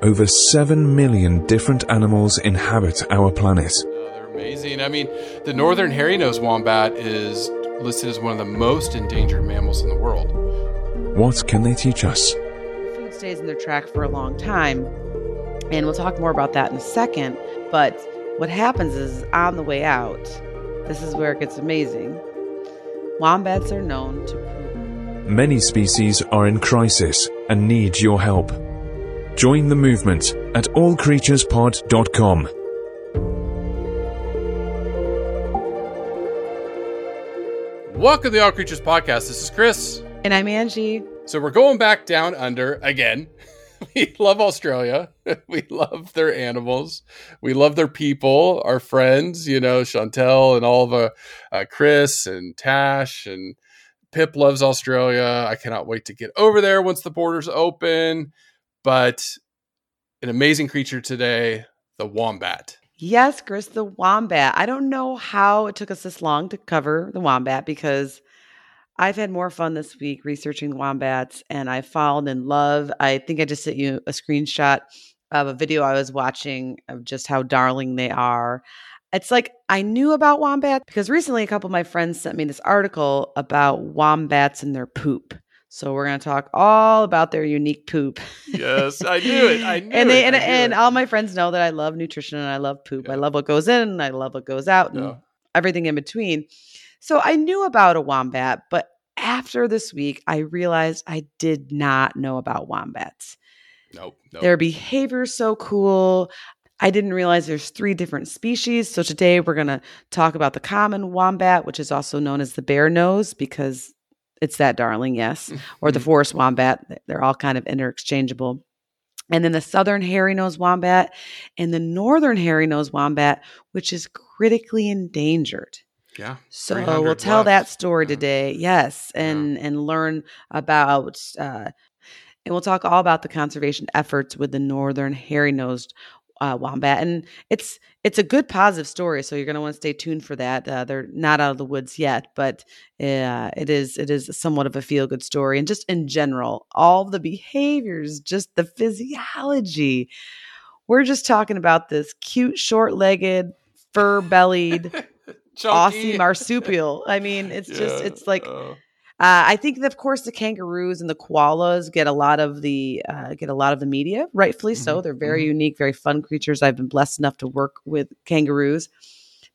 Over 7 million different animals inhabit our planet. Oh, they're amazing. I mean, the northern hairy-nosed wombat is listed as one of the most endangered mammals in the world. What can they teach us? food stays in their track for a long time. And we'll talk more about that in a second. But what happens is on the way out, this is where it gets amazing. Wombats are known to poop. Many species are in crisis and need your help. Join the movement at allcreaturespod.com. Welcome to the All Creatures Podcast. This is Chris. And I'm Angie. So we're going back down under again. We love Australia. We love their animals. We love their people, our friends, you know, Chantel and all of uh, uh, Chris and Tash and Pip loves Australia. I cannot wait to get over there once the borders open. But an amazing creature today, the wombat. Yes, Chris, the wombat. I don't know how it took us this long to cover the wombat because I've had more fun this week researching wombats and I've fallen in love. I think I just sent you a screenshot of a video I was watching of just how darling they are. It's like I knew about wombats because recently a couple of my friends sent me this article about wombats and their poop. So we're going to talk all about their unique poop. Yes, I knew it. I knew and they it. and, and it. all my friends know that I love nutrition and I love poop. I love what goes in and I love what goes out and Yeah. everything in between. So I knew about a wombat, but after this week, I realized I did not know about wombats. Nope. nope. Their behavior is so cool. I didn't realize there's three different species. So today we're going to talk about the common wombat, which is also known as the bear nose because it's that darling, yes, or the forest wombat. They're all kind of interchangeable. And then the southern hairy-nosed wombat and the northern hairy-nosed wombat, which is critically endangered. yeah. So we'll tell that story Yeah. today. Yes, and and learn about uh, and we'll talk all about the conservation efforts with the northern hairy-nosed uh, wombat. And it's it's a good positive story, so you're going to want to stay tuned for that. Uh, they're not out of the woods yet, but uh, it is it is somewhat of a feel good story. And just in general, all the behaviors, just the physiology. We're just talking about this cute, short-legged, fur-bellied. Chunky. Aussie marsupial. I mean, it's just it's like uh, uh, I think that of course the kangaroos and the koalas get a lot of the uh, get a lot of the media, rightfully so. Mhm, They're very mhm. unique, very fun creatures. I've been blessed enough to work with kangaroos,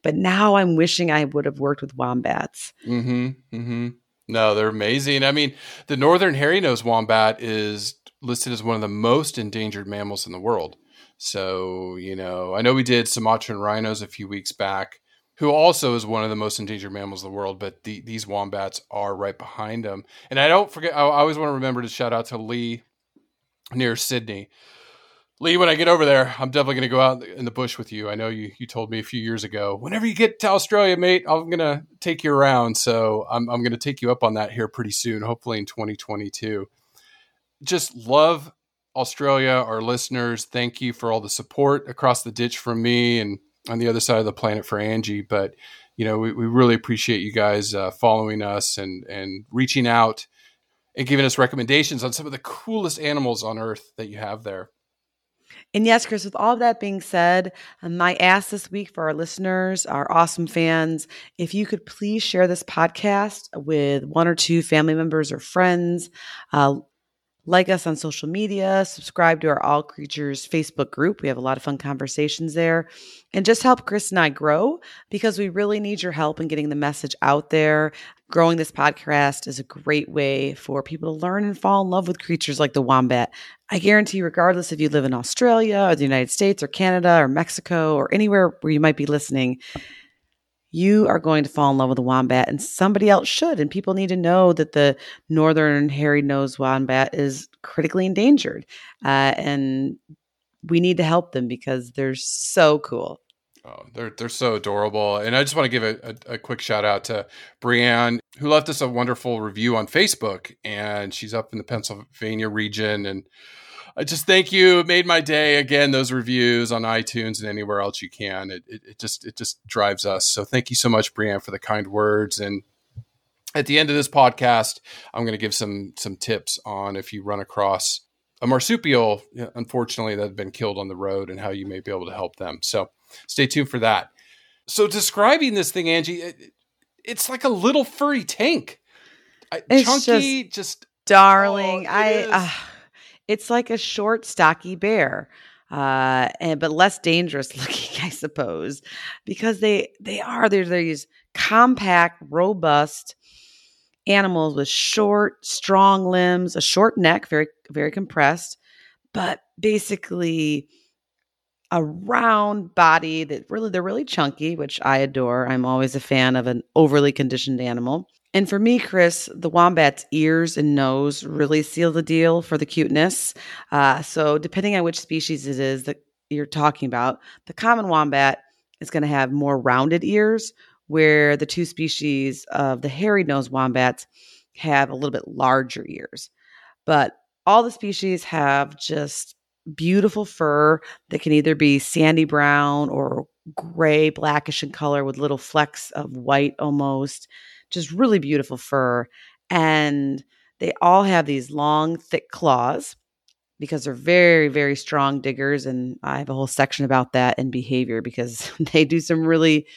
but now I'm wishing I would have worked with wombats. Mm-hmm. Mm-hmm. No, they're amazing. I mean, the northern hairy-nosed wombat is listed as one of the most endangered mammals in the world. So, you know, I know we did Sumatran rhinos a few weeks back, who also is one of the most endangered mammals in the world, but the, these wombats are right behind them. And I don't forget, I, always want to remember to shout out to Lee near Sydney. Lee, when I get over there, I'm definitely going to go out in the bush with you. I know you you told me a few years ago. Whenever you get to Australia, mate, I'm going to take you around. So I'm I'm going to take you up on that here pretty soon, hopefully in 2022. Just love Australia, our listeners. Thank you for all the support across the ditch from me and on the other side of the planet for Angie. But you know, we, we really appreciate you guys uh, following us and and reaching out and giving us recommendations on some of the coolest animals on earth that you have there. And yes, Chris, with all that being said, um, my ask this week for our listeners, our awesome fans, if you could please share this podcast with one or two family members or friends, uh, like us on social media, subscribe to our All Creatures Facebook group. We have a lot of fun conversations there. And just help Chris and I grow because we really need your help in getting the message out there. Growing this podcast is a great way for people to learn and fall in love with creatures like the wombat. I guarantee, regardless if you live in Australia or the United States or Canada or Mexico or anywhere where you might be listening, you are going to fall in love with a wombat and somebody else should. And people need to know that the northern hairy nosed wombat is critically endangered. Uh, and we need to help them because they're so cool. Oh, they're they're so adorable, and I just want to give a, a, a, quick shout out to Brianne, who left us a wonderful review on Facebook, and she's up in the Pennsylvania region, and I just thank you. It made my day. Again, those reviews on iTunes and anywhere else you can. It, it, it just it just drives us. So thank you so much, Brian, for the kind words. And at the end of this podcast, I'm going to give some some tips on if you run across a marsupial, unfortunately, that had been killed on the road, and how you may be able to help them. So stay tuned for that. So describing this thing, Angie, it, it's like a little furry tank. It's chunky, just, just darling. oh, I. Uh, it's like a short, stocky bear, uh, and but less dangerous looking, I suppose, because they they are they're these compact, robust animals with short, strong limbs, a short neck, very very compressed, but basically a round body that really they're really chunky, which I adore. I'm always a fan of an overly conditioned animal. And for me, Chris, the wombat's ears and nose really seal the deal for the cuteness. Uh, so, depending on which species it is that you're talking about, the common wombat is going to have more rounded ears, where the two species of the hairy nosed wombats have a little bit larger ears. But all the species have just beautiful fur that can either be sandy brown or gray, blackish in color with little flecks of white almost just really beautiful fur. And they all have these long, thick claws because they're very, very strong diggers. And I have a whole section about that and behavior because they do some really,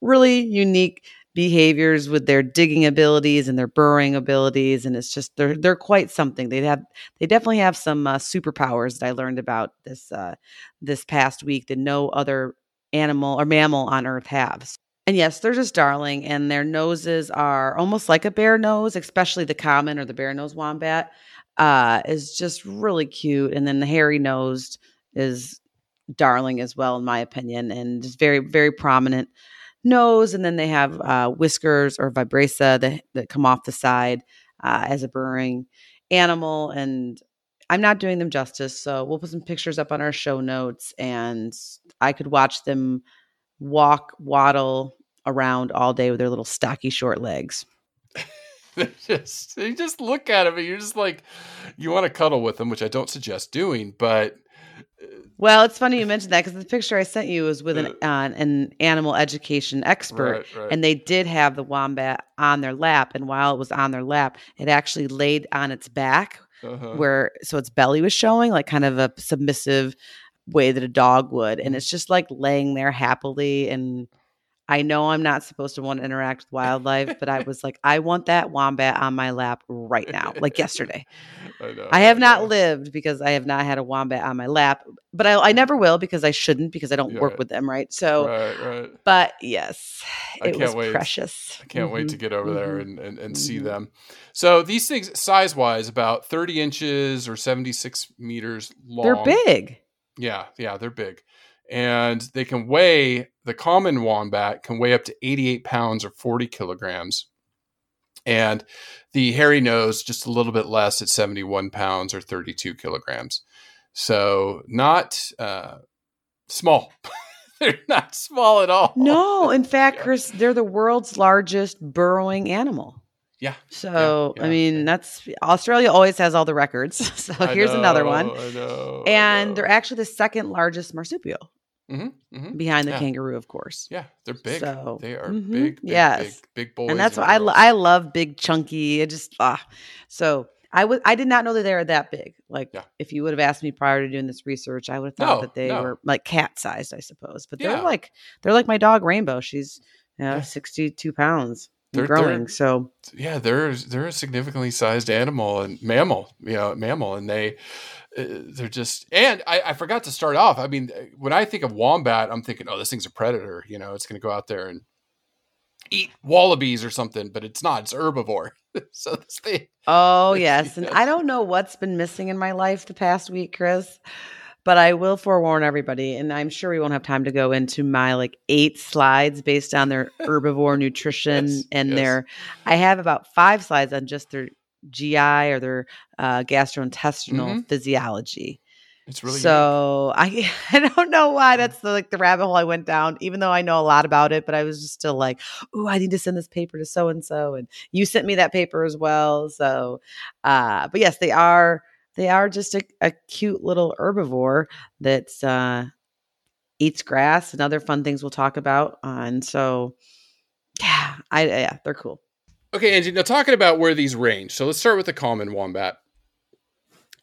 really unique behaviors with their digging abilities and their burrowing abilities and it's just they're they're quite something they have they definitely have some uh, superpowers that i learned about this uh, this past week that no other animal or mammal on earth has and yes, they're just darling, and their noses are almost like a bear nose, especially the common or the bear nose wombat uh, is just really cute. And then the hairy nosed is darling as well, in my opinion, and just very, very prominent nose. And then they have uh, whiskers or vibrissae that, that come off the side uh, as a burrowing animal. And I'm not doing them justice. So we'll put some pictures up on our show notes, and I could watch them walk, waddle, around all day with their little stocky short legs. They just you just look at them and you're just like you want to cuddle with them, which I don't suggest doing, but well, it's funny you mentioned that because the picture I sent you was with an uh, an animal education expert, right, right. and they did have the wombat on their lap. And while it was on their lap, it actually laid on its back, uh-huh. where so its belly was showing, like kind of a submissive way that a dog would. And it's just like laying there happily and I know I'm not supposed to want to interact with wildlife, but I was like, I want that wombat on my lap right now, like yesterday. I, know, I have I not lived because I have not had a wombat on my lap, but I, I never will because I shouldn't because I don't Yeah. work with them, right? So, right, right. but yes, I it can't was wait. precious. I can't wait to get over there mhm. and, and, and see mhm. them. So these things, size wise, about 30 inches or 76 meters long. They're big. Yeah, yeah, they're big. And they can weigh, the common wombat can weigh up to 88 pounds or 40 kilograms. And the hairy nose, just a little bit less at 71 pounds or 32 kilograms. So not uh, small. they're not small at all. No, in fact, Yeah. Chris, they're the world's largest burrowing animal. Yeah. So, yeah, I mean, yeah. that's Australia always has all the records. So, I here's another one. I know. And know. they're actually the second largest marsupial Mhm, mhm. behind the Yeah. kangaroo, of course. Yeah, they're big. So, they are mhm, big, big, yes. big, big boys. and that's and why I, lo- I love big chunky. It just ah. So I was I did not know that they were that big. Like Yeah. if you would have asked me prior to doing this research, I would have thought No, that they no. were like cat sized, I suppose. But they're like they're like my dog Rainbow. She's you know, Yeah. 62 pounds They're- growing. they're- so yeah, they're they're a significantly sized animal and mammal, you know, mammal, and they uh, they're just. And I, I forgot to start off. I mean, when I think of wombat, I'm thinking, oh, this thing's a predator. You know, it's going to go out there and eat wallabies or something, but it's not. It's herbivore. so this thing, Oh, yes. And I don't know what's been missing in my life the past week, Chris, but I will forewarn everybody. And I'm sure we won't have time to go into my like eight slides based on their herbivore nutrition Yes, and yes. their, I have about five slides on just their GI or their uh, gastrointestinal Mhm. physiology. it's really unique. so I I don't know why that's the, like the rabbit hole I went down, even though I know a lot about it, but I was just still like, oh, I need to send this paper to so and so, and you sent me that paper as well. So, uh, but yes, they are they are just a, a cute little herbivore that's uh, eats grass and other fun things we'll talk about. Uh, and so, yeah, I yeah, they're cool. Okay, Angie, now talking about where these range. So let's start with the common wombat.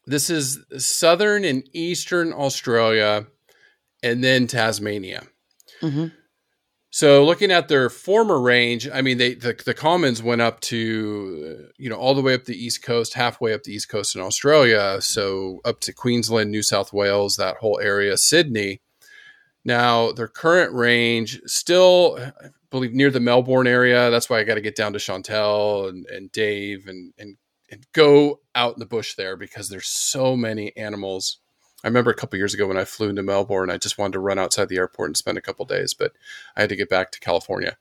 This is southern and eastern Australia and then Tasmania. Mhm. So looking at their former range, I mean, they the, the commons went up to uh, you know all the way up the east coast, halfway up the east coast in Australia, so up to Queensland, New South Wales, that whole area, Sydney. Now their current range still, believe, near the Melbourne area. That's why I got to get down to Chantel and, and Dave and and and go out in the bush there because there's so many animals. I remember a couple years ago when I flew into Melbourne, I just wanted to run outside the airport and spend a couple days, but I had to get back to California.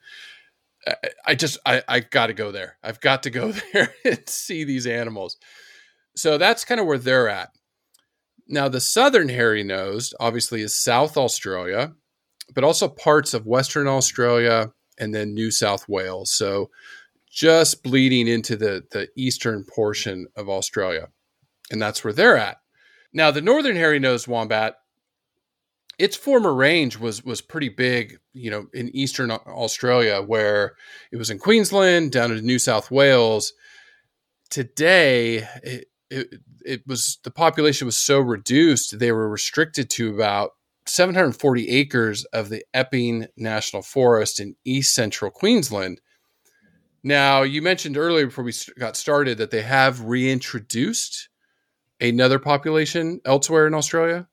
I, I just I, I got to go there. I've got to go there and see these animals. So that's kind of where they're at. Now the southern hairy nosed obviously is South Australia, but also parts of Western Australia and then New South Wales. So just bleeding into the the eastern portion of Australia, and that's where they're at. Now the northern hairy nosed wombat its former range was was pretty big, you know, in eastern Australia, where it was in Queensland down to New South Wales. Today, it, it it was the population was so reduced they were restricted to about 740 acres of the Epping National Forest in east central Queensland. Now, you mentioned earlier before we got started that they have reintroduced another population elsewhere in Australia.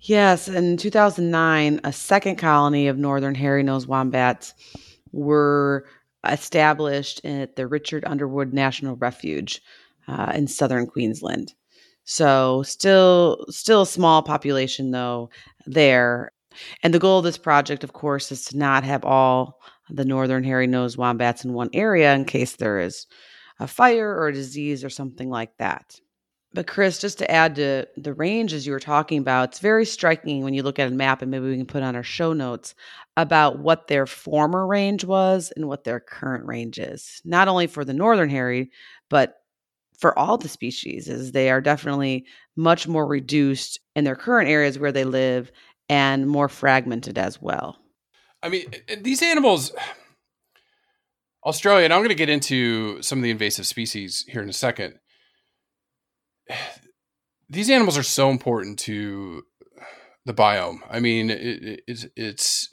Yes, in 2009, a second colony of northern hairy-nosed wombats were established at the Richard Underwood National Refuge uh, in southern Queensland. So, still, still a small population though there. And the goal of this project, of course, is to not have all the northern hairy-nosed wombats in one area in case there is a fire or a disease or something like that. But Chris, just to add to the ranges you were talking about, it's very striking when you look at a map, and maybe we can put on our show notes about what their former range was and what their current range is. Not only for the northern hairy, but for all the species, is they are definitely much more reduced in their current areas where they live and more fragmented as well. I mean, these animals, Australia, and I'm going to get into some of the invasive species here in a second. These animals are so important to the biome. I mean, it, it's it's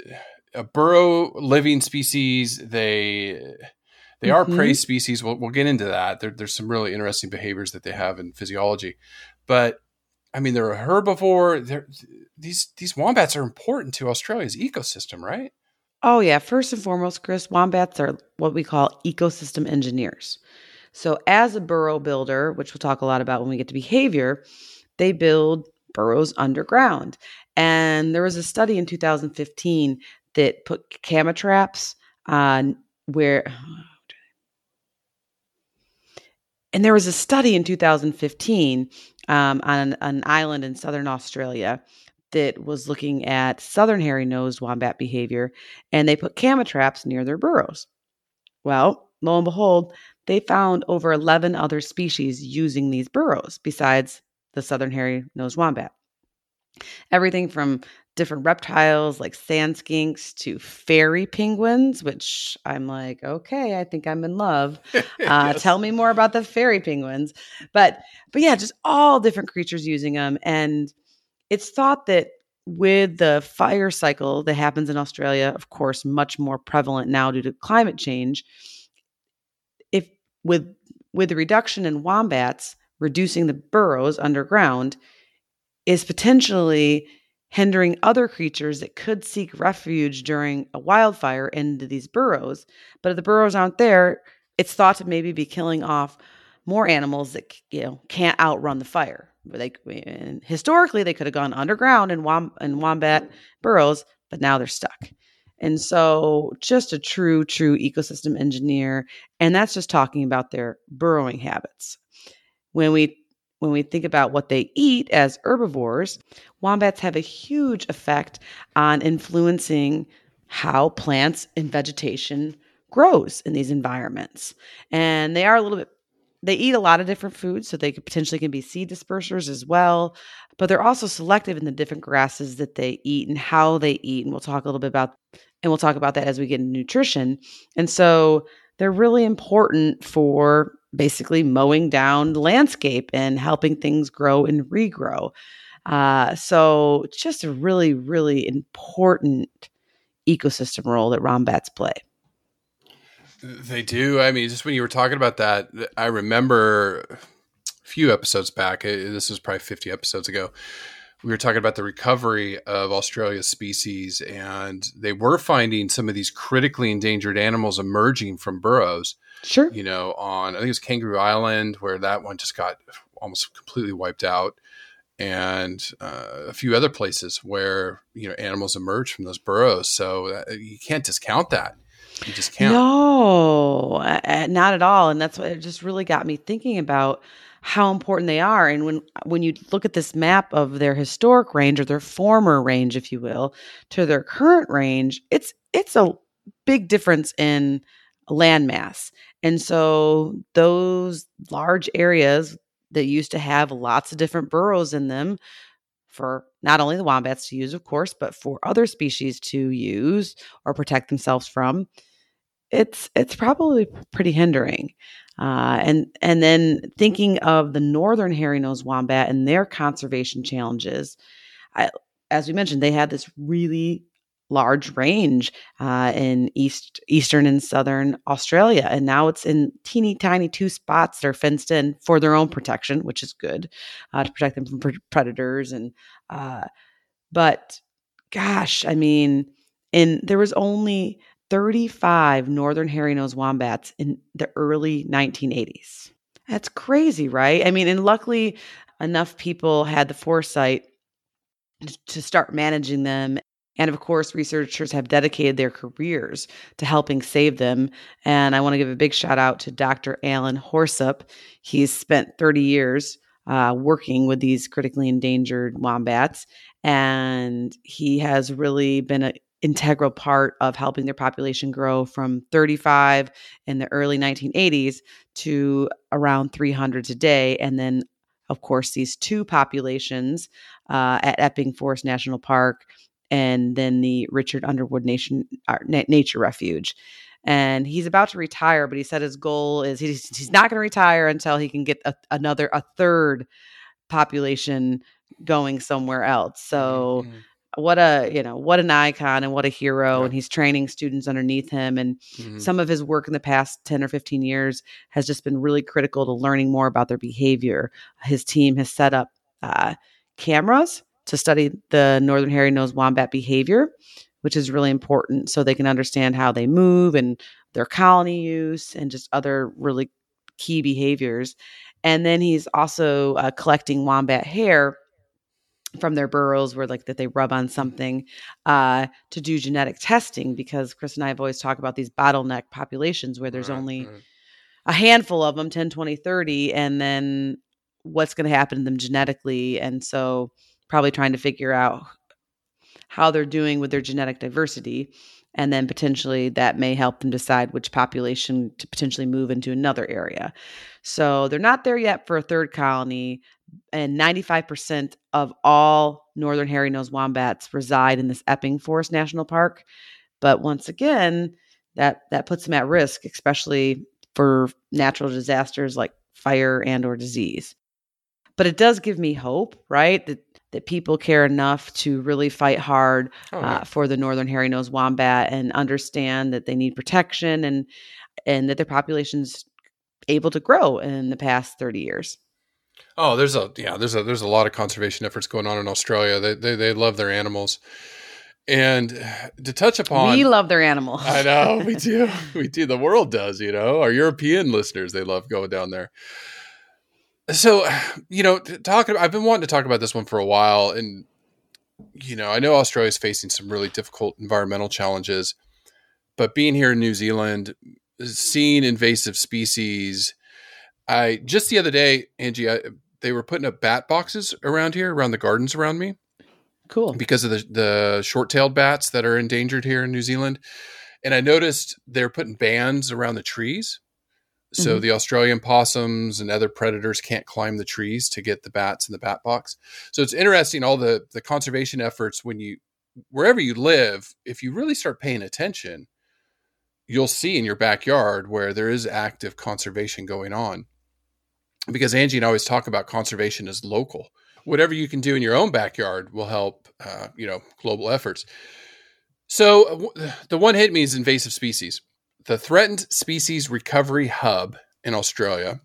a burrow living species. They they are Mhm. prey species. We'll, we'll get into that. There, there's some really interesting behaviors that they have in physiology, but I mean, they're a herbivore. They're, these these wombats are important to Australia's ecosystem, right? Oh, yeah. First and foremost, Chris, wombats are what we call ecosystem engineers. So, as a burrow builder, which we'll talk a lot about when we get to behavior, they build burrows underground. And there was a study in 2015 that put camera traps on where. And there was a study in 2015 um, on an, an island in southern Australia that was looking at southern hairy nosed wombat behavior, and they put camera traps near their burrows. Well, lo and behold, they found over 11 other species using these burrows besides the southern hairy nosed wombat. Everything from different reptiles like sand skinks to fairy penguins, which I'm like, okay, I think I'm in love. Uh, Yes. Tell me more about the fairy penguins. But but yeah, just all different creatures using them, and it's thought that with the fire cycle that happens in Australia, of course, much more prevalent now due to climate change. If with with the reduction in wombats, reducing the burrows underground is potentially hindering other creatures that could seek refuge during a wildfire into these burrows. But if the burrows aren't there, it's thought to maybe be killing off more animals that you know can't outrun the fire. Historically they could have gone underground in wom- in wombat burrows, but now they're stuck. And so, just a true, true ecosystem engineer, and that's just talking about their burrowing habits. When we when we think about what they eat as herbivores, wombats have a huge effect on influencing how plants and vegetation grows in these environments. And they are a little bit they eat a lot of different foods, so they could potentially can be seed dispersers as well. But they're also selective in the different grasses that they eat and how they eat. And we'll talk a little bit about and we'll talk about that as we get into nutrition. And so they're really important for basically mowing down landscape and helping things grow and regrow. Uh, so just a really, really important ecosystem role that wombats play. They do. I mean, just when you were talking about that, I remember a few episodes back. eh, This was probably 50 episodes ago. We were talking about the recovery of Australia's species, and they were finding some of these critically endangered animals emerging from burrows. Sure. You know, on I think it was Kangaroo Island, where that one just got almost completely wiped out, and uh, a few other places where you know animals emerge from those burrows. So uh, you can't discount that. You just can't. No, not at all. And that's what it just really got me thinking about how important they are. And when when you look at this map of their historic range or their former range, if you will, to their current range, it's it's a big difference in landmass. And so those large areas that used to have lots of different burrows in them for not only the wombats to use, of course, but for other species to use or protect themselves from, it's it's probably pretty hindering. Uh, and and then thinking of the northern hairy-nosed wombat and their conservation challenges, I, as we mentioned, they had this really large range uh, in east eastern and southern Australia, and now it's in teeny tiny two spots that are fenced in for their own protection, which is good uh, to protect them from pre- predators. And uh, but gosh, I mean, and there was only 35 northern hairy-nosed wombats in the early 1980s. That's crazy, right? I mean, and luckily enough people had the foresight to start managing them and of course, researchers have dedicated their careers to helping save them. And I want to give a big shout out to Dr. Alan Horsup. He's spent 30 years uh, working with these critically endangered wombats, and he has really been an integral part of helping their population grow from 35 in the early 1980s to around 300 today. And then, of course, these two populations uh, at Epping Forest National Park and then the Richard Underwood Nation uh, Nature Refuge. And he's about to retire, but he said his goal is he's, he's not going to retire until he can get a, another a third population going somewhere else. So Mhm. what a you know what an icon and what a hero Yeah. and he's training students underneath him and Mhm. some of his work in the past 10 or 15 years has just been really critical to learning more about their behavior his team has set up uh, cameras to study the northern hairy nosed wombat behavior which is really important so they can understand how they move and their colony use and just other really key behaviors. And then he's also uh, collecting wombat hair from their burrows where like that they rub on something uh, to do genetic testing because chris and i have always talked about these bottleneck populations where there's only a handful of them 10 20 30 and then what's going to happen to them genetically. And so probably trying to figure out how they're doing with their genetic diversity and then potentially that may help them decide which population to potentially move into another area so they're not there yet for a third colony and 95% of all northern hairy-nosed wombats reside in this Epping Forest National Park. But once again, that that puts them at risk, especially for natural disasters like fire and or disease. But it does give me hope, right? That that people care enough to really fight hard Oh, yeah. uh, for the northern hairy-nosed wombat and understand that they need protection and and that their population's able to grow in the past 30 years. Oh, there's a yeah, there's a there's a lot of conservation efforts going on in Australia. They they, they love their animals, and to touch upon, we love their animals. I know we do, we do. The world does, you know. Our European listeners they love going down there. So, you know, talking. I've been wanting to talk about this one for a while, and you know, I know Australia is facing some really difficult environmental challenges, but being here in New Zealand, seeing invasive species, I just the other day, Angie, I, they were putting up bat boxes around here, around the gardens around me, cool. because of the the short-tailed bats that are endangered here in New Zealand. And I noticed they're putting bands around the trees. So Mhm. the Australian possums and other predators can't climb the trees to get the bats in the bat box. So it's interesting all the the conservation efforts when you wherever you live, if you really start paying attention, you'll see in your backyard where there is active conservation going on. Because Angie and I always talk about conservation as local. Whatever you can do in your own backyard will help, uh, you know, global efforts. So uh, the one hit me is invasive species. The Threatened Species Recovery Hub in Australia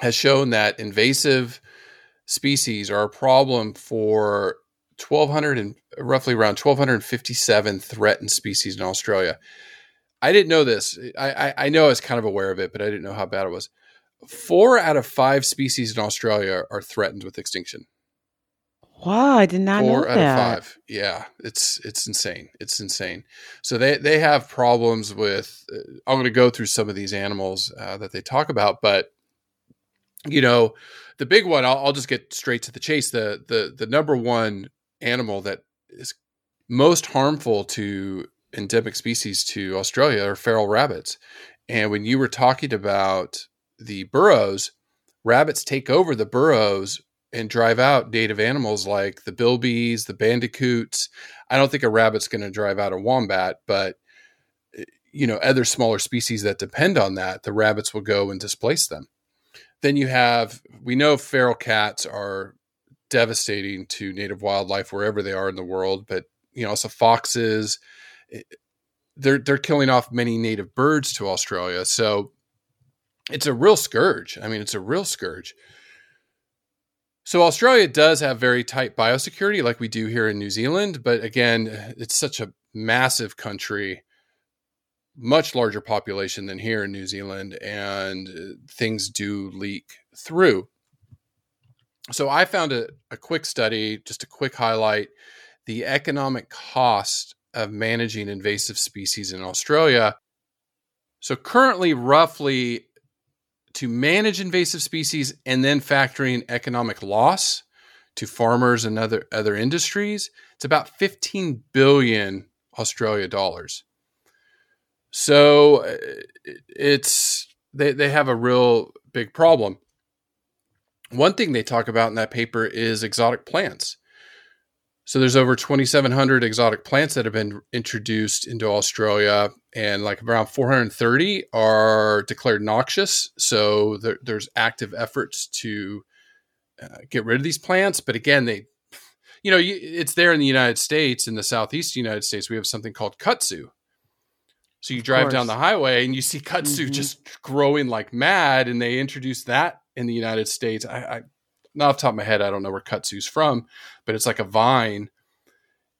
has shown that invasive species are a problem for 1200 and roughly around 1257 threatened species in Australia. I didn't know this. I, I, I know I was kind of aware of it, but I didn't know how bad it was. Four out of five species in Australia are threatened with extinction. Wow, I did not know Four out that. of five. Yeah, it's it's insane. It's insane. So they they have problems with. Uh, I'm going to go through some of these animals uh, that they talk about, but you know, the big one. I'll, I'll just get straight to the chase. The the the number one animal that is most harmful to endemic species to Australia are feral rabbits. And when you were talking about the burrows, rabbits take over the burrows and drive out native animals like the bilbies, the bandicoots. I don't think a rabbit's going to drive out a wombat, but eh, you know, other smaller species that depend on that, the rabbits will go and displace them. Then you have we know feral cats are devastating to native wildlife wherever they are in the world, but you know, also foxes eh, they're they're killing off many native birds to Australia. So it's a real scourge. I mean, it's a real scourge. So Australia does have very tight biosecurity like we do here in New Zealand, but again, it's such a massive country, much larger population than here in New Zealand and uh, things do leak through. So I found a, a quick study, just a quick highlight, the economic cost of managing invasive species in Australia. So currently roughly to manage invasive species and then factoring economic loss to farmers and other other industries, it's about 15 billion Australia dollars. So uh, it's they, they have a real big problem. One thing they talk about in that paper is exotic plants. So there's over 2,700 exotic plants that have been introduced into Australia, and like around 430 are declared noxious. So there, there's active efforts to uh, get rid of these plants. But again, they, you know, you, it's there in the United States, in the southeast United States, we have something called kudzu. So you drive down the highway and you see kudzu Mhm. just growing like mad, and they introduced that in the United States. I, I not off the top of my head, I don't know where kudzu's from, but it's like a vine,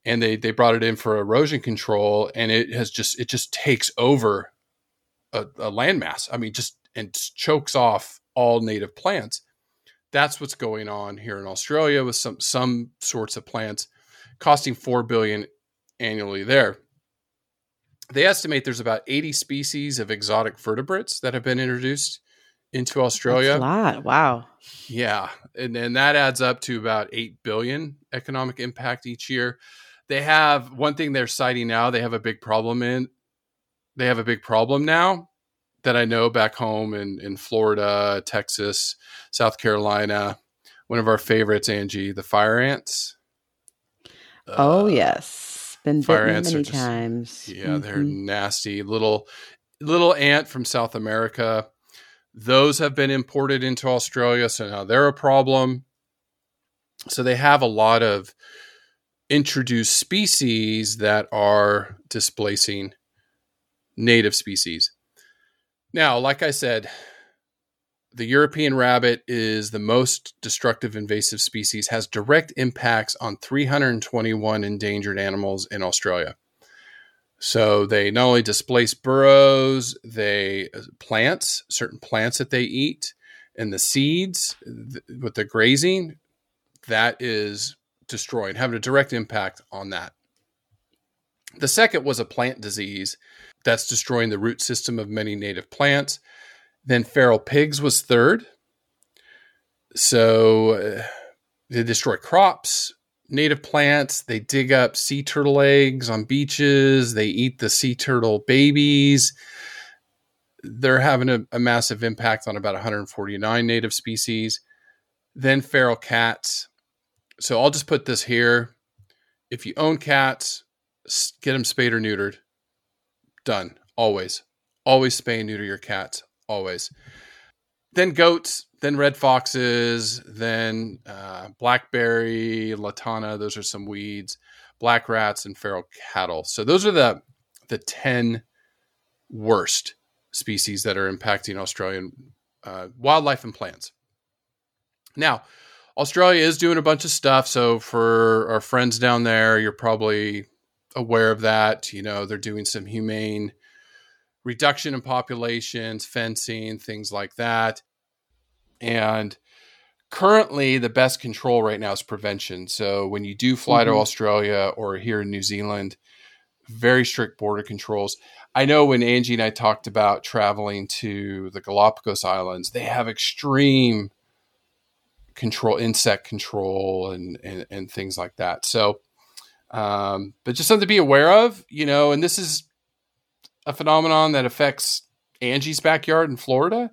and they they brought it in for erosion control, and it has just it just takes over a, a landmass. I mean, just and chokes off all native plants. That's what's going on here in Australia with some some sorts of plants, costing four billion annually there. They estimate there's about 80 species of exotic vertebrates that have been introduced into Australia. That's a lot. Wow. Yeah, and and that adds up to about eight billion economic impact each year. They have one thing they're citing now. They have a big problem in. They have a big problem now that I know back home in in Florida, Texas, South Carolina, one of our favorites, Angie, the fire ants. oh yes, been fire ants many just- times. Yeah, they're Mhm. nasty little little ant from South America. Those have been imported into Australia, so now they're a problem. So they have a lot of introduced species that are displacing native species. Now, like I said, the European rabbit is the most destructive invasive species, has direct impacts on 321 endangered animals in Australia. So they not only displace burrows, they uh, plants, certain plants that they eat, and the seeds th- with the grazing, that is destroyed, having a direct impact on that. The second was a plant disease that's destroying the root system of many native plants. Then feral pigs was third. So uh, they destroy crops, native plants. They dig up sea turtle eggs on beaches. They eat the sea turtle babies. They're having a, a massive impact on about 149 native species. Then feral cats. So I'll just put this here. If you own cats, get them spayed or neutered. Done. Always. Always spay and neuter your cats. Always. Then goats, then red foxes, then uh, blackberry, lantana. Those are some weeds. Black rats and feral cattle. So those are the the ten worst species that are impacting Australian uh, wildlife and plants. Now, Australia is doing a bunch of stuff. So for our friends down there, you're probably aware of that. You know, they're doing some humane reduction in populations, fencing, things like that. And currently, the best control right now is prevention. So when you do fly to Mhm. Australia or here in New Zealand, very strict border controls. I know when Angie and I talked about traveling to the Galapagos Islands, they have extreme control, insect control, and and, and things like that. So, um, but just something to be aware of, you know. And this is a phenomenon that affects Angie's backyard in Florida.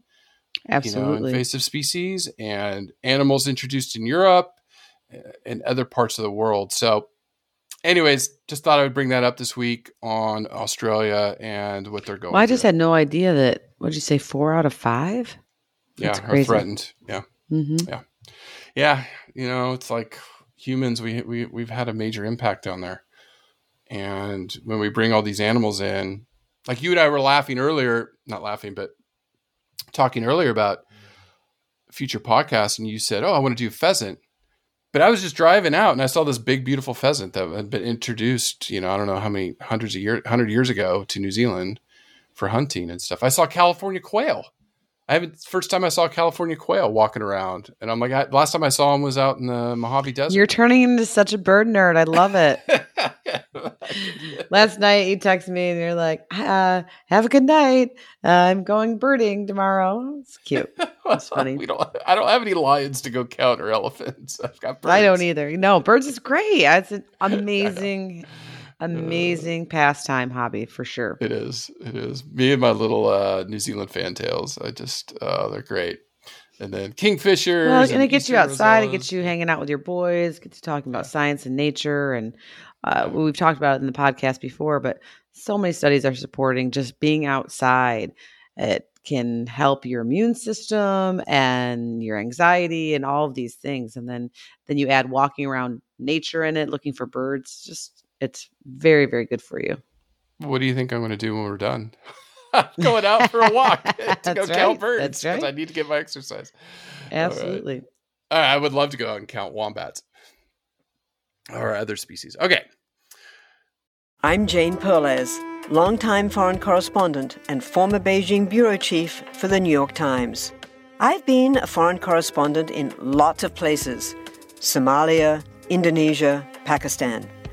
You know, Absolutely. invasive species and animals introduced in Europe uh, and other parts of the world. So, anyways, just thought I would bring that up this week on Australia and what they're going. well, I just through. had no idea that. What'd you say? Four out of five. yeah, that's are threatened. Yeah, hmm yeah. You know, it's like humans. We we we've had a major impact down there, and when we bring all these animals in, like you and I were laughing earlier, not laughing, but talking earlier about future podcasts, and you said, "Oh, I want to do pheasant." But I was just driving out and I saw this big, beautiful pheasant that had been introduced, you know, I don't know how many hundreds of years, hundred years ago to New Zealand for hunting and stuff. I saw California quail. I haven't, first time I saw California quail walking around. And I'm like, I, last time I saw him was out in the Mojave Desert. You're turning into such a bird nerd. I love it. Last night you text me and you're like, uh, "Have a good night. Uh, I'm going birding tomorrow." It's cute. That's funny. we don't, I don't have any lions to go count or elephants. I've got birds. I don't either. No, birds is great. It's an amazing, amazing pastime hobby for sure. It is. It is. Me and my little uh, New Zealand fantails. I just, uh, they're great. And then kingfishers. Well, and it gets you outside. It gets you hanging out with your boys. Gets you talking about science and nature, and uh, we've talked about it in the podcast before. But so many studies are supporting just being outside. It can help your immune system and your anxiety and all of these things. And then then you add walking around nature in it, looking for birds. Just it's very very good for you. What do you think I'm going to do when we're done? I'm going out for a walk to go That's count birds because right. I need to get my exercise. All right. Absolutely. All right, I would love to go out and count wombats or other species. Okay. I'm Jane Perlez, longtime foreign correspondent and former Beijing bureau chief for the New York Times. I've been a foreign correspondent in lots of places Somalia, Indonesia, Pakistan,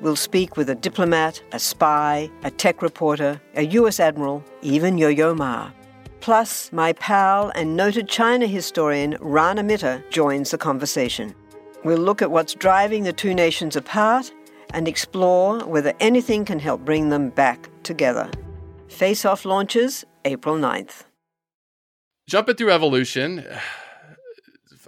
We'll speak with a diplomat, a spy, a tech reporter, a US admiral, even Yo Yo Ma. Plus, my pal and noted China historian Rana Mitter joins the conversation. We'll look at what's driving the two nations apart and explore whether anything can help bring them back together. Face Off launches April 9th. Jumping through evolution,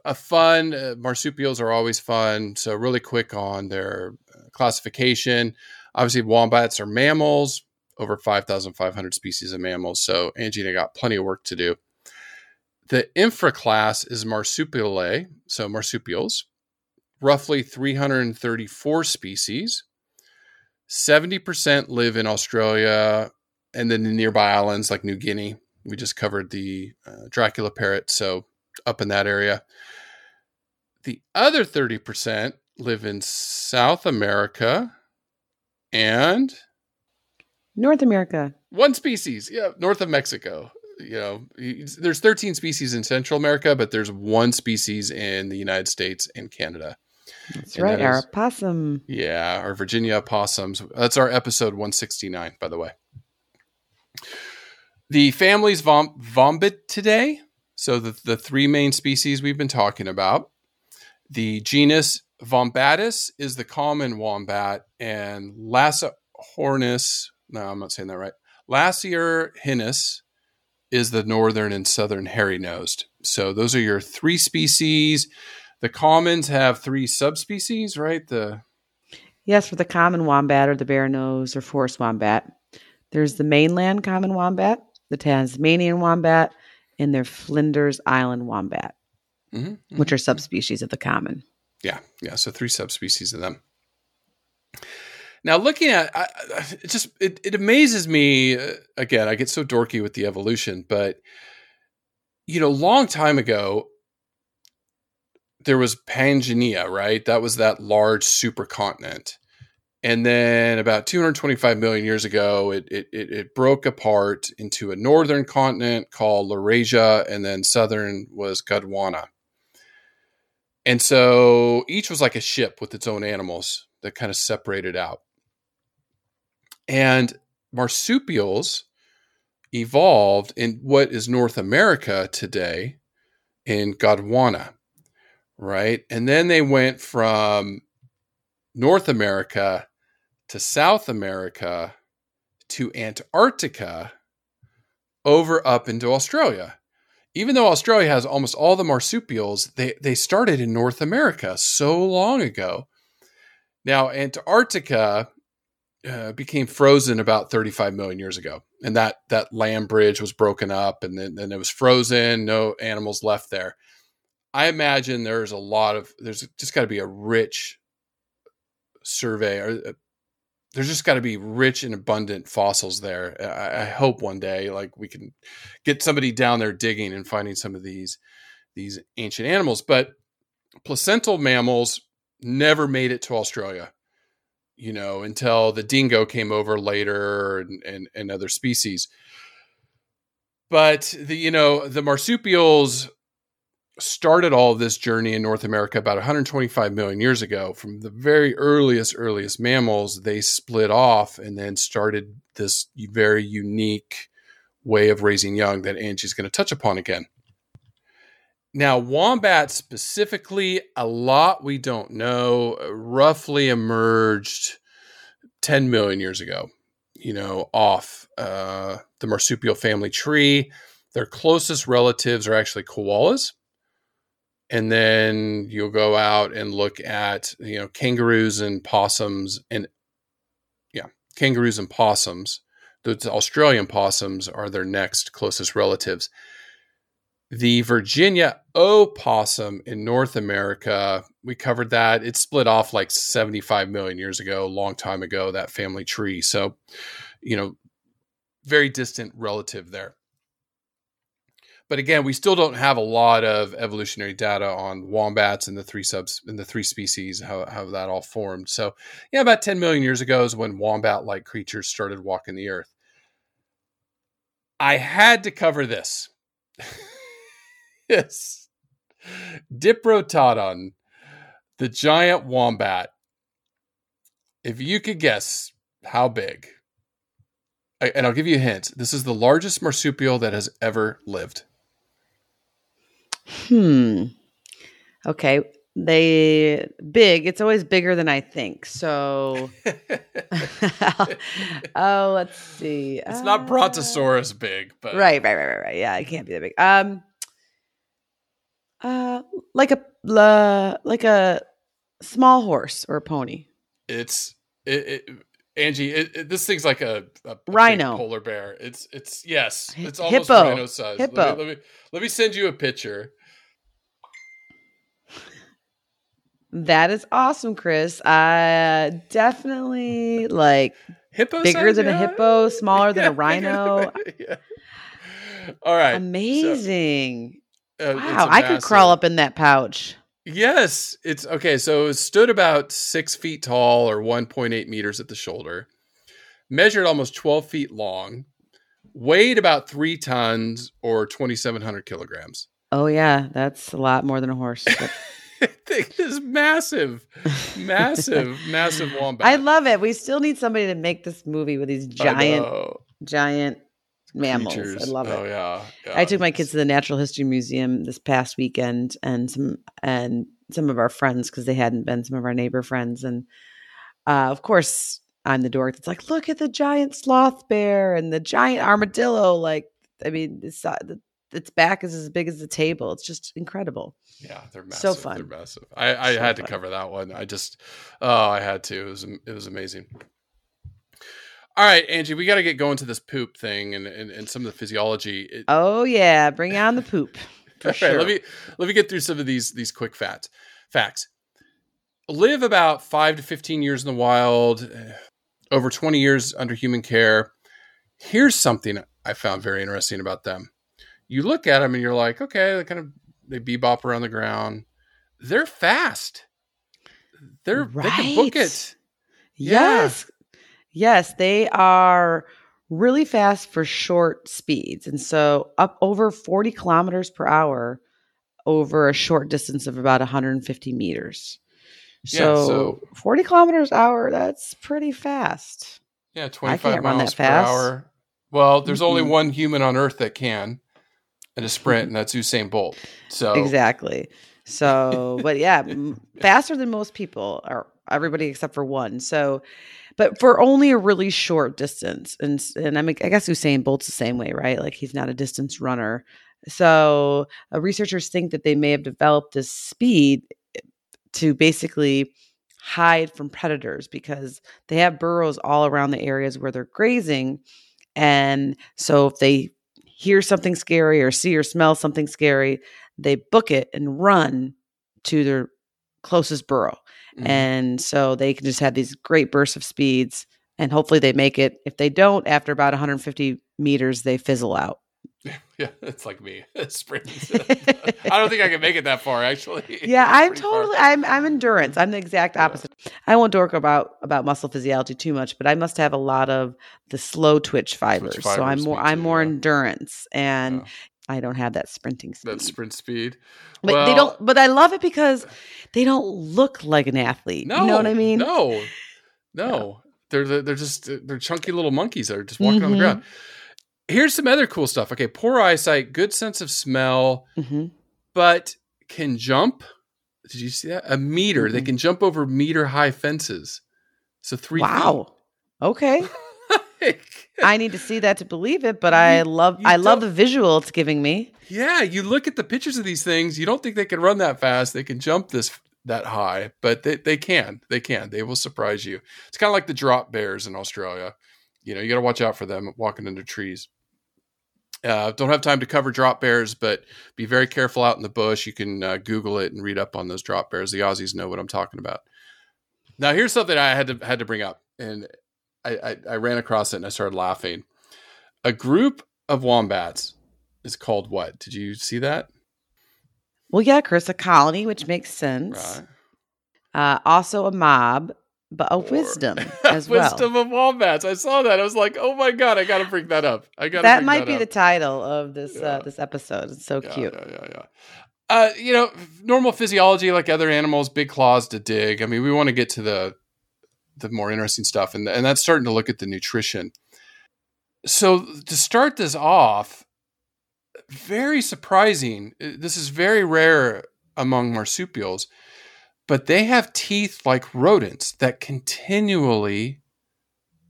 a fun uh, marsupials are always fun. So really quick on their classification. Obviously, wombats are mammals, over 5,500 species of mammals. So I got plenty of work to do. The infra class is Marsupialia, so marsupials, roughly 334 species. 70% live in Australia and then the nearby islands like New Guinea. We just covered the uh, Dracula parrot, so up in that area. The other 30% live in South America and North America. one species, yeah, north of Mexico. You know, there's 13 species in Central America, but there's one species in the United States and Canada. That's And right. that Our is- possum. Yeah, our Virginia opossums. That's our episode 169, by the way. The family's vom- Vombatidae. So the, the three main species we've been talking about. The genus Vombatus is the common wombat, and Lassahornis, no, I'm not saying that right. Lasiorhinus is the northern and southern hairy nosed. So those are your three species. The commons have three subspecies, right? The Yes, for the common wombat or the bare nose or forest wombat. There's the mainland common wombat, the Tasmanian wombat, and their Flinders Island wombat, Mhm, which are subspecies of the common. Yeah, yeah. So three subspecies of them. Now, looking at I, it, just it, it amazes me. uh, Again, I get so dorky with the evolution, but you know, long time ago, there was Pangea, right? That was that large supercontinent, and then about 225 million years ago, it it, it, it broke apart into a northern continent called Laurasia, and then southern was Gondwana. And so each was like a ship with its own animals that kind of separated out. And marsupials evolved in what is North America today in Gondwana, right? And then they went from North America to South America to Antarctica over up into Australia even though Australia has almost all the marsupials, they, they started in North America so long ago. Now, Antarctica uh, became frozen about 35 million years ago. And that, that land bridge was broken up and then, then it was frozen. No animals left there. I imagine there's a lot of, there's just got to be a rich survey or uh, there's just got to be rich and abundant fossils there. I, I hope one day, like we can get somebody down there digging and finding some of these these ancient animals. But placental mammals never made it to Australia, you know, until the dingo came over later and and, and other species. But the you know the marsupials started all this journey in North America about 125 million years ago. From the very earliest, earliest mammals, they split off and then started this very unique way of raising young that Angie's going to touch upon again. Now, wombat specifically, a lot we don't know, roughly emerged 10 million years ago, you know, off uh, the marsupial family tree. Their closest relatives are actually koalas and then you'll go out and look at you know kangaroos and possums and yeah kangaroos and possums. The australian possums are their next closest relatives. The virginia opossum in north america we covered that. It split off like 75 million years ago a long time ago that family tree. So you know very distant relative there but again, we still don't have a lot of evolutionary data on wombats and the three subs and the three species, how, how that all formed. So, yeah, about 10 million years ago is when wombat like creatures started walking the earth. I had to cover this. yes. Diprotodon, the giant wombat. if you could guess how big, and I'll give you a hint. This is the largest marsupial that has ever lived. Hmm. Okay. They big. It's always bigger than I think. So, oh, let's see. It's not Uh, Brontosaurus big, but Right, right, right, right, right. Yeah, it can't be that big. Um, uh, like a uh, like a small horse or a pony. it's it, it Angie. It, it- this thing's like a, a, Rhino. polar bear. It's it's yes, it's almost hippo. rhino size. Let me- Hippo. Let me, let me send you a picture. That is awesome, Chris. Uh, definitely like Hippo bigger than a hippo, smaller than Yeah, a rhino. yeah. All right. so, Amazing. uh, wow, I could crawl up in that pouch. Yes, it's okay. So it stood about six feet tall or 1.8 meters at the shoulder, measured almost 12 feet long, weighed about three tons or 2,700 kilograms. Oh yeah, that's a lot more than a horse. thing is massive, massive, massive wombat. I love it. We still need somebody to make this movie with these giant, giant mammals. Creatures. I love it. Oh yeah, I took my kids to the Natural History Museum this past weekend, and some and some of our friends because they hadn't been. Some of our neighbor friends, and uh, of course, I'm the dork that's like, "Look at the giant sloth bear and the giant armadillo!" Like, I mean, it's, the- its back is as big as the table. It's just incredible. Yeah, they're massive. So fun. They're massive. I, I So had to fun. cover that one. I just, oh, I had to. It was, it was amazing. All right, Angie, we got to get going to this poop thing and, and, and some of the physiology. It- Oh yeah, bring on the poop for All right, sure. let me let me get through some of these these quick facts. Facts. Live about five to fifteen years in the wild, over twenty years under human care. Here's something I found very interesting about them. You look at them and you're like, okay, they kind of they bebop around the ground. They're fast. They're they can book Right. it. Yeah. Yes. Yes, they are really fast for short speeds. And so up over 40 kilometers per hour over a short distance of about 150 meters. Yeah, So, so- 40 kilometers hour, that's pretty fast. Yeah, twenty five miles per hour. Well, there's only Mm-mm. one human on Earth that can in a sprint, and that's Usain Bolt. So Exactly. So, but yeah, faster than most people or everybody except for one. So, but for only a really short distance, and and I mean, I guess Usain Bolt's the same way, right? Like he's not a distance runner. So, uh, researchers think that they may have developed this speed eh, to basically hide from predators because they have burrows all around the areas where they're grazing, and so if they hear something scary or see or smell something scary, they book it and run to their closest burrow. Mhm. And so they can just have these great bursts of speeds and hopefully they make it. If they don't, after about 150 meters, they fizzle out. Yeah, it's like me. Sprint. I don't think I can make it that far, actually. Yeah, I'm pretty far. totally I'm I'm endurance. I'm the exact Yeah. opposite. I won't dork about about muscle physiology too much, but I must have a lot of the slow twitch fibers. so I'm more me I'm more yeah. endurance and Yeah. I don't have that sprinting speed. that sprint speed. But well, they don't. But I love it because they don't look like an athlete. No, you know what I mean? No, no, they're they're they're just they're chunky little monkeys that are just walking on the Mhm. ground. Here's some other cool stuff. Okay, poor eyesight, good sense of smell, hmm but can jump. Did you see that? A meter. They Mm-mm. can jump over meter high fences. So three. Wow. Okay. feet. I need to see that to believe it, but I love I love the visual it's giving me. Yeah, you look at the pictures of these things, you don't think they can run that fast. They can jump this that high, but they, they can. They can. They will surprise you. It's kind of like the drop bears in Australia. You know, you got to watch out for them walking into trees. Uh, don't have time to cover drop bears, but be very careful out in the bush. You can uh, Google it and read up on those drop bears. The Aussies know what I'm talking about. Now, here's something I had to had to bring up, and I, I, I ran across it and I started laughing. A group of wombats is called what? Did you see that? Well, yeah, Chris, a colony, which makes sense. Right. Uh, also a mob, but a Or- wisdom as well. wisdom of wombats. I saw that. I was like, oh my god, I got to bring that up. I got That might be up. the title of this Yeah. uh, this episode. It's so Yeah, cute. Yeah, yeah, yeah. Uh, you know, normal physiology, like other animals, big claws to dig. I mean, we want to get to the the more interesting stuff, and and that's starting to look at the nutrition. So to start this off, very surprising. uh, This is very rare among marsupials, but they have teeth like rodents that continually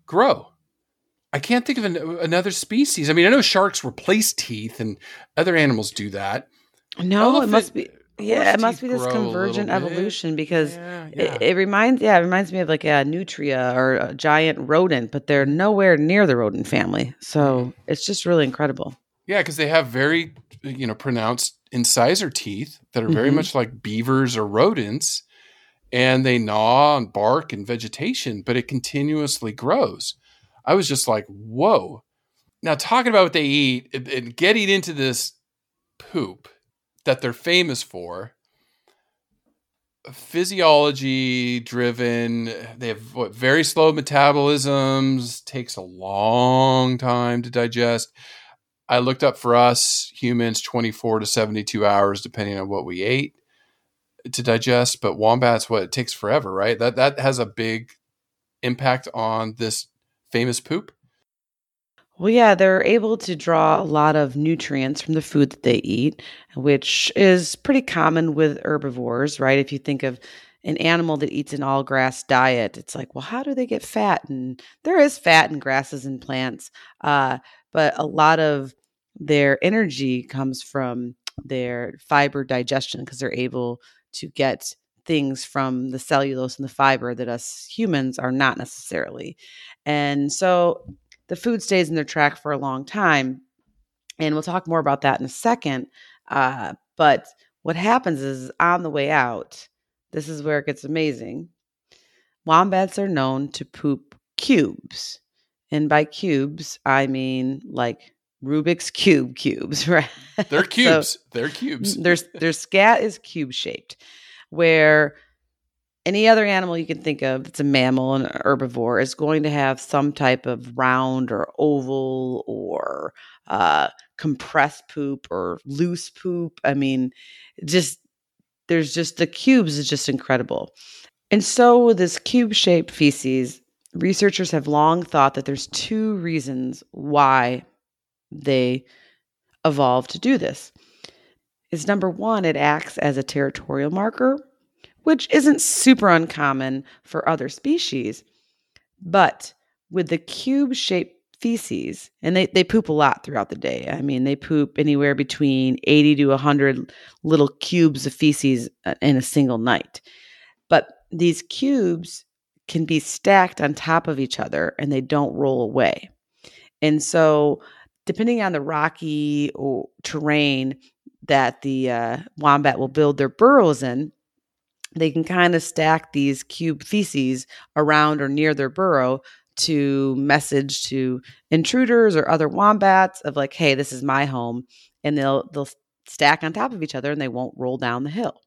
grow. I can't think of an, another species. I mean, I know sharks replace teeth, and other animals do that. No, it must be. Yeah, it must be this convergent evolution because Yeah, it, yeah. it reminds yeah it reminds me of like a nutria or a giant rodent, but they're nowhere near the rodent family. So it's just really incredible. Yeah, because they have very, you know, pronounced incisor teeth that are very Mhm. much like beavers or rodents, and they gnaw on bark and vegetation, but it continuously grows. I was just like, whoa. Now, talking about what they eat and- getting into this poop that they're famous for, physiology driven, they have what, very slow metabolisms, takes a long time to digest. I looked up for us humans 24 to 72 hours depending on what we ate to digest, but wombats what it takes forever, right? That that has a big impact on this famous poop. Well, yeah, they're able to draw a lot of nutrients from the food that they eat, which is pretty common with herbivores, right? If you think of an animal that eats an all grass diet, it's like, well, how do they get fat? And there is fat in grasses and plants, uh, but a lot of their energy comes from their fiber digestion because they're able to get things from the cellulose and the fiber that us humans are not necessarily. And so the food stays in their track for a long time. And we'll talk more about that in a second. Uh, but what happens is on the way out, this is where it gets amazing. Wombats are known to poop cubes. And by cubes, I mean like Rubik's Cube cubes, right? They're So- cubes. They're cubes. their their scat is cube shaped, where any other animal you can think of that's a mammal and an herbivore is going to have some type of round or oval or uh, compressed poop or loose poop. I mean, just there's just the cubes is just incredible. And so with this cube shaped feces, researchers have long thought that there's two reasons why they evolved to do this is number one, it acts as a territorial marker, which isn't super uncommon for other species. But with the cube shaped feces, and they, they poop a lot throughout the day. I mean, they poop anywhere between 80 to 100 little cubes of feces uh, in a single night. But these cubes can be stacked on top of each other and they don't roll away. And so, depending on the rocky terrain that the uh, wombat will build their burrows in, they can kind of stack these cube feces around or near their burrow to message to intruders or other wombats of like, "Hey, this is my home," and they'll they'll stack on top of each other and they won't roll down the hill.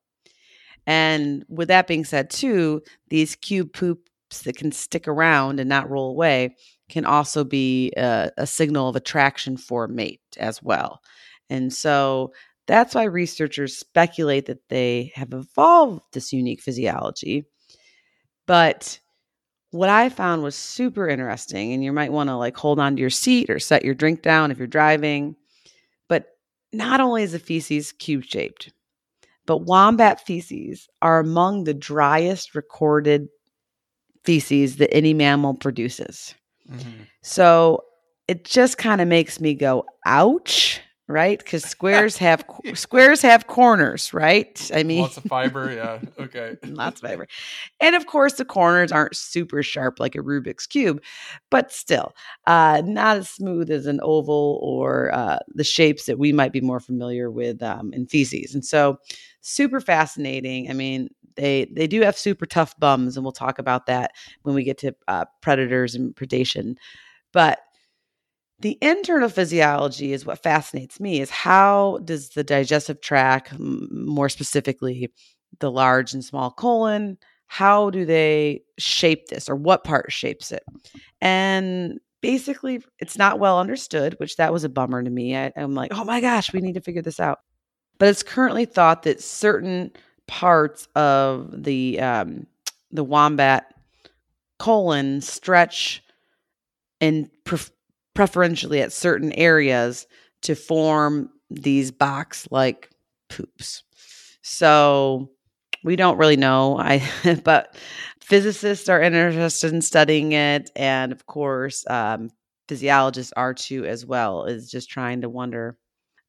And with that being said, too, these cube poops that can stick around and not roll away can also be a, a signal of attraction for mate as well. And so that's why researchers speculate that they have evolved this unique physiology. But what I found was super interesting, and you might want to like hold on to your seat or set your drink down if you're driving. But not only is the feces cube shaped, but wombat feces are among the driest recorded feces that any mammal produces. Mhm. So it just kind of makes me go, ouch, right? Because squares have squares have corners, right? I mean, Lots of fiber. Yeah. Okay. lots of fiber. And of course, the corners aren't super sharp like a Rubik's Cube, but still, uh, not as smooth as an oval or uh, the shapes that we might be more familiar with um, in feces. And so, super fascinating. I mean, they they do have super tough bums, and we'll talk about that when we get to uh, predators and predation. But the internal physiology is what fascinates me is how does the digestive tract more specifically the large and small colon how do they shape this or what part shapes it and basically it's not well understood which that was a bummer to me I, i'm like oh my gosh we need to figure this out but it's currently thought that certain parts of the um, the wombat colon stretch and pref- preferentially at certain areas to form these box like poops. So we don't really know. I but physicists are interested in studying it, and of course, um, physiologists are too as well. Is just trying to wonder,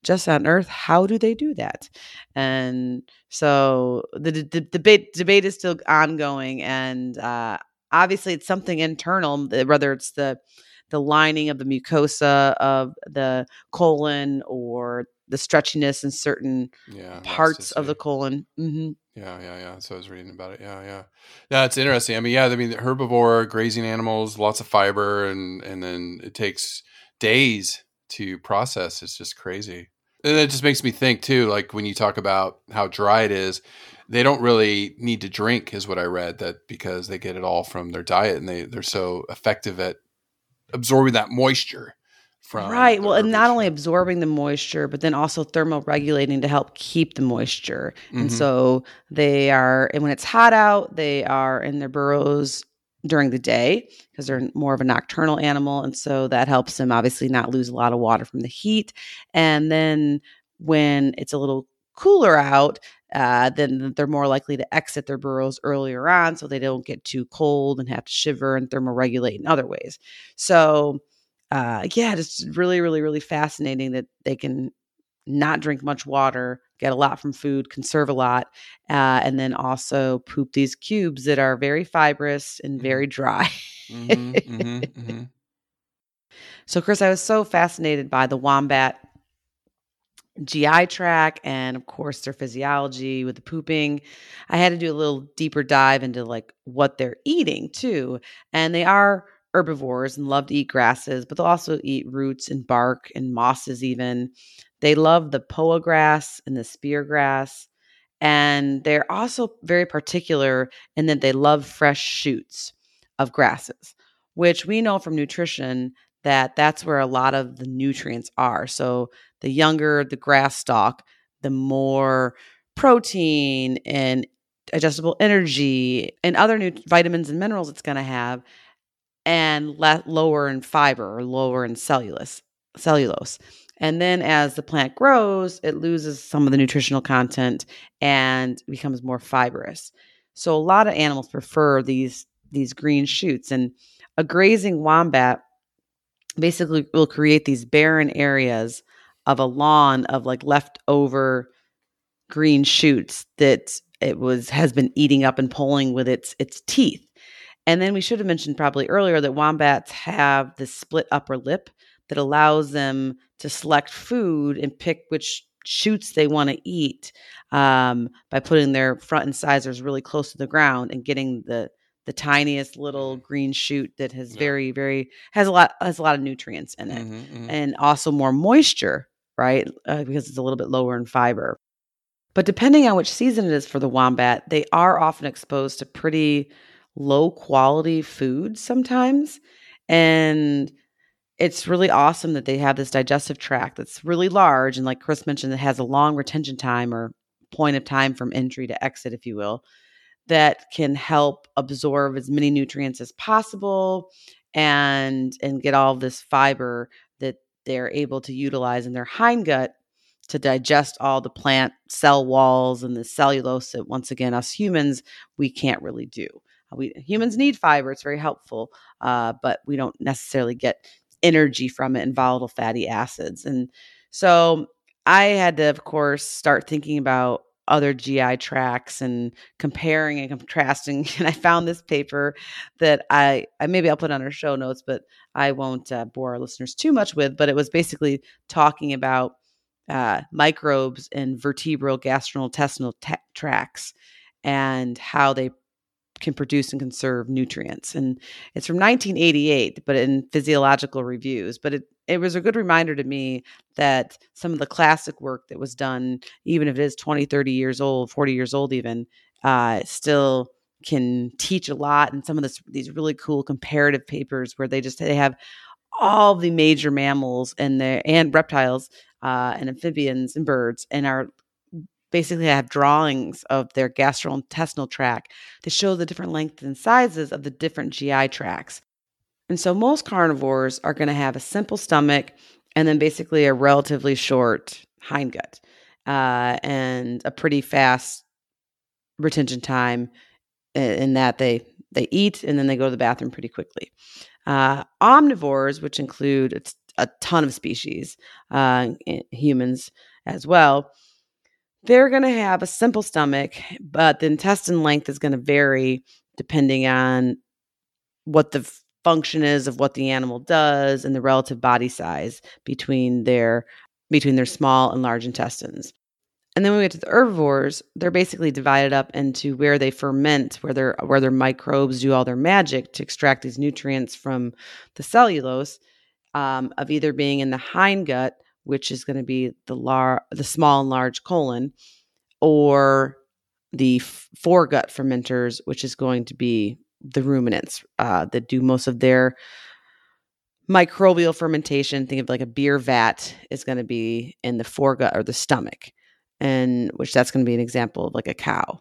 just on Earth, how do they do that? And so the, the debate debate is still ongoing, and uh, obviously, it's something internal. Whether it's the the lining of the mucosa of the colon or the stretchiness in certain Yeah, parts of the colon. hmm Yeah, yeah, yeah. So I was reading about it. Yeah, yeah, yeah. It's interesting. I mean, yeah, I mean, herbivore, grazing animals, lots of fiber, and and then it takes days to process. It's just crazy. And it just makes me think too. Like when you talk about how dry it is, they don't really need to drink, is what I read. That because they get it all from their diet, and they they're so effective at absorbing that moisture from Right. Well, and not only absorbing the moisture, but then also thermoregulating to help keep the moisture. And Mhm. so they are, and when it's hot out, they are in their burrows during the day because they're more of a nocturnal animal. And so that helps them obviously not lose a lot of water from the heat. And then when it's a little cooler out, uh, then they're more likely to exit their burrows earlier on so they don't get too cold and have to shiver and thermoregulate in other ways. So, uh, yeah, it's really, really, really fascinating that they can not drink much water, get a lot from food, conserve a lot, uh, and then also poop these cubes that are very fibrous and very dry. Mhm, mhm, mhm. So, Chris, I was so fascinated by the wombat GI tract and, of course, their physiology with the pooping. I had to do a little deeper dive into like what they're eating too. And they are herbivores and love to eat grasses, but they'll also eat roots and bark and mosses, even. They love the poa grass and the spear grass. And they're also very particular in that they love fresh shoots of grasses, which we know from nutrition that that's where a lot of the nutrients are. So the younger the grass stalk, the more protein and digestible energy and other new vitamins and minerals it's going to have and le- lower in fiber or lower in cellulose cellulose and then as the plant grows it loses some of the nutritional content and becomes more fibrous so a lot of animals prefer these these green shoots and a grazing wombat basically will create these barren areas of a lawn of like leftover green shoots that it was has been eating up and pulling with its its teeth. And then we should have mentioned probably earlier that wombats have this split upper lip that allows them to select food and pick which shoots they want to eat um, by putting their front incisors really close to the ground and getting the the tiniest little green shoot that has Yeah. very very has a lot has a lot of nutrients in it Mhm, mhm. and also more moisture, right? Uh, because it's a little bit lower in fiber. But depending on which season it is for the wombat, they are often exposed to pretty low quality food sometimes. And it's really awesome that they have this digestive tract that's really large. And like Chris mentioned, it has a long retention time or point of time from entry to exit, if you will, that can help absorb as many nutrients as possible and and get all this fiber that they're able to utilize in their hindgut to digest all the plant cell walls and the cellulose that once again us humans we can't really do we humans need fiber it's very helpful uh, but we don't necessarily get energy from it and volatile fatty acids and so i had to of course start thinking about other gi tracts and comparing and contrasting and i found this paper that i, I maybe i'll put on our show notes but i won't uh, bore our listeners too much with but it was basically talking about uh, microbes in vertebrate gastrointestinal ta- tracts and how they can produce and conserve nutrients. And it's from 1988, but in physiological reviews. But it, it was a good reminder to me that some of the classic work that was done, even if it is 20, 30 years old, 40 years old, even, uh, still can teach a lot. And some of this, these really cool comparative papers where they just they have all the major mammals and their and reptiles uh, and amphibians and birds and are basically I have drawings of their gastrointestinal tract to show the different lengths and sizes of the different GI tracts. And so most carnivores are going to have a simple stomach and then basically a relatively short hindgut uh, and a pretty fast retention time in that they they eat and then they go to the bathroom pretty quickly. Uh, omnivores, which include a ton of species, uh, humans as well, they're going to have a simple stomach, but the intestine length is going to vary depending on what the function is of what the animal does and the relative body size between their between their small and large intestines. And then when we get to the herbivores, they're basically divided up into where they ferment, where their where their microbes do all their magic to extract these nutrients from the cellulose um, of either being in the hindgut, which is going to be the lar- the small and large colon, or the foregut fermenters, which is going to be the ruminants uh, that do most of their microbial fermentation. Think of like a beer vat is going to be in the foregut or the stomach and which that's going to be an example of like a cow.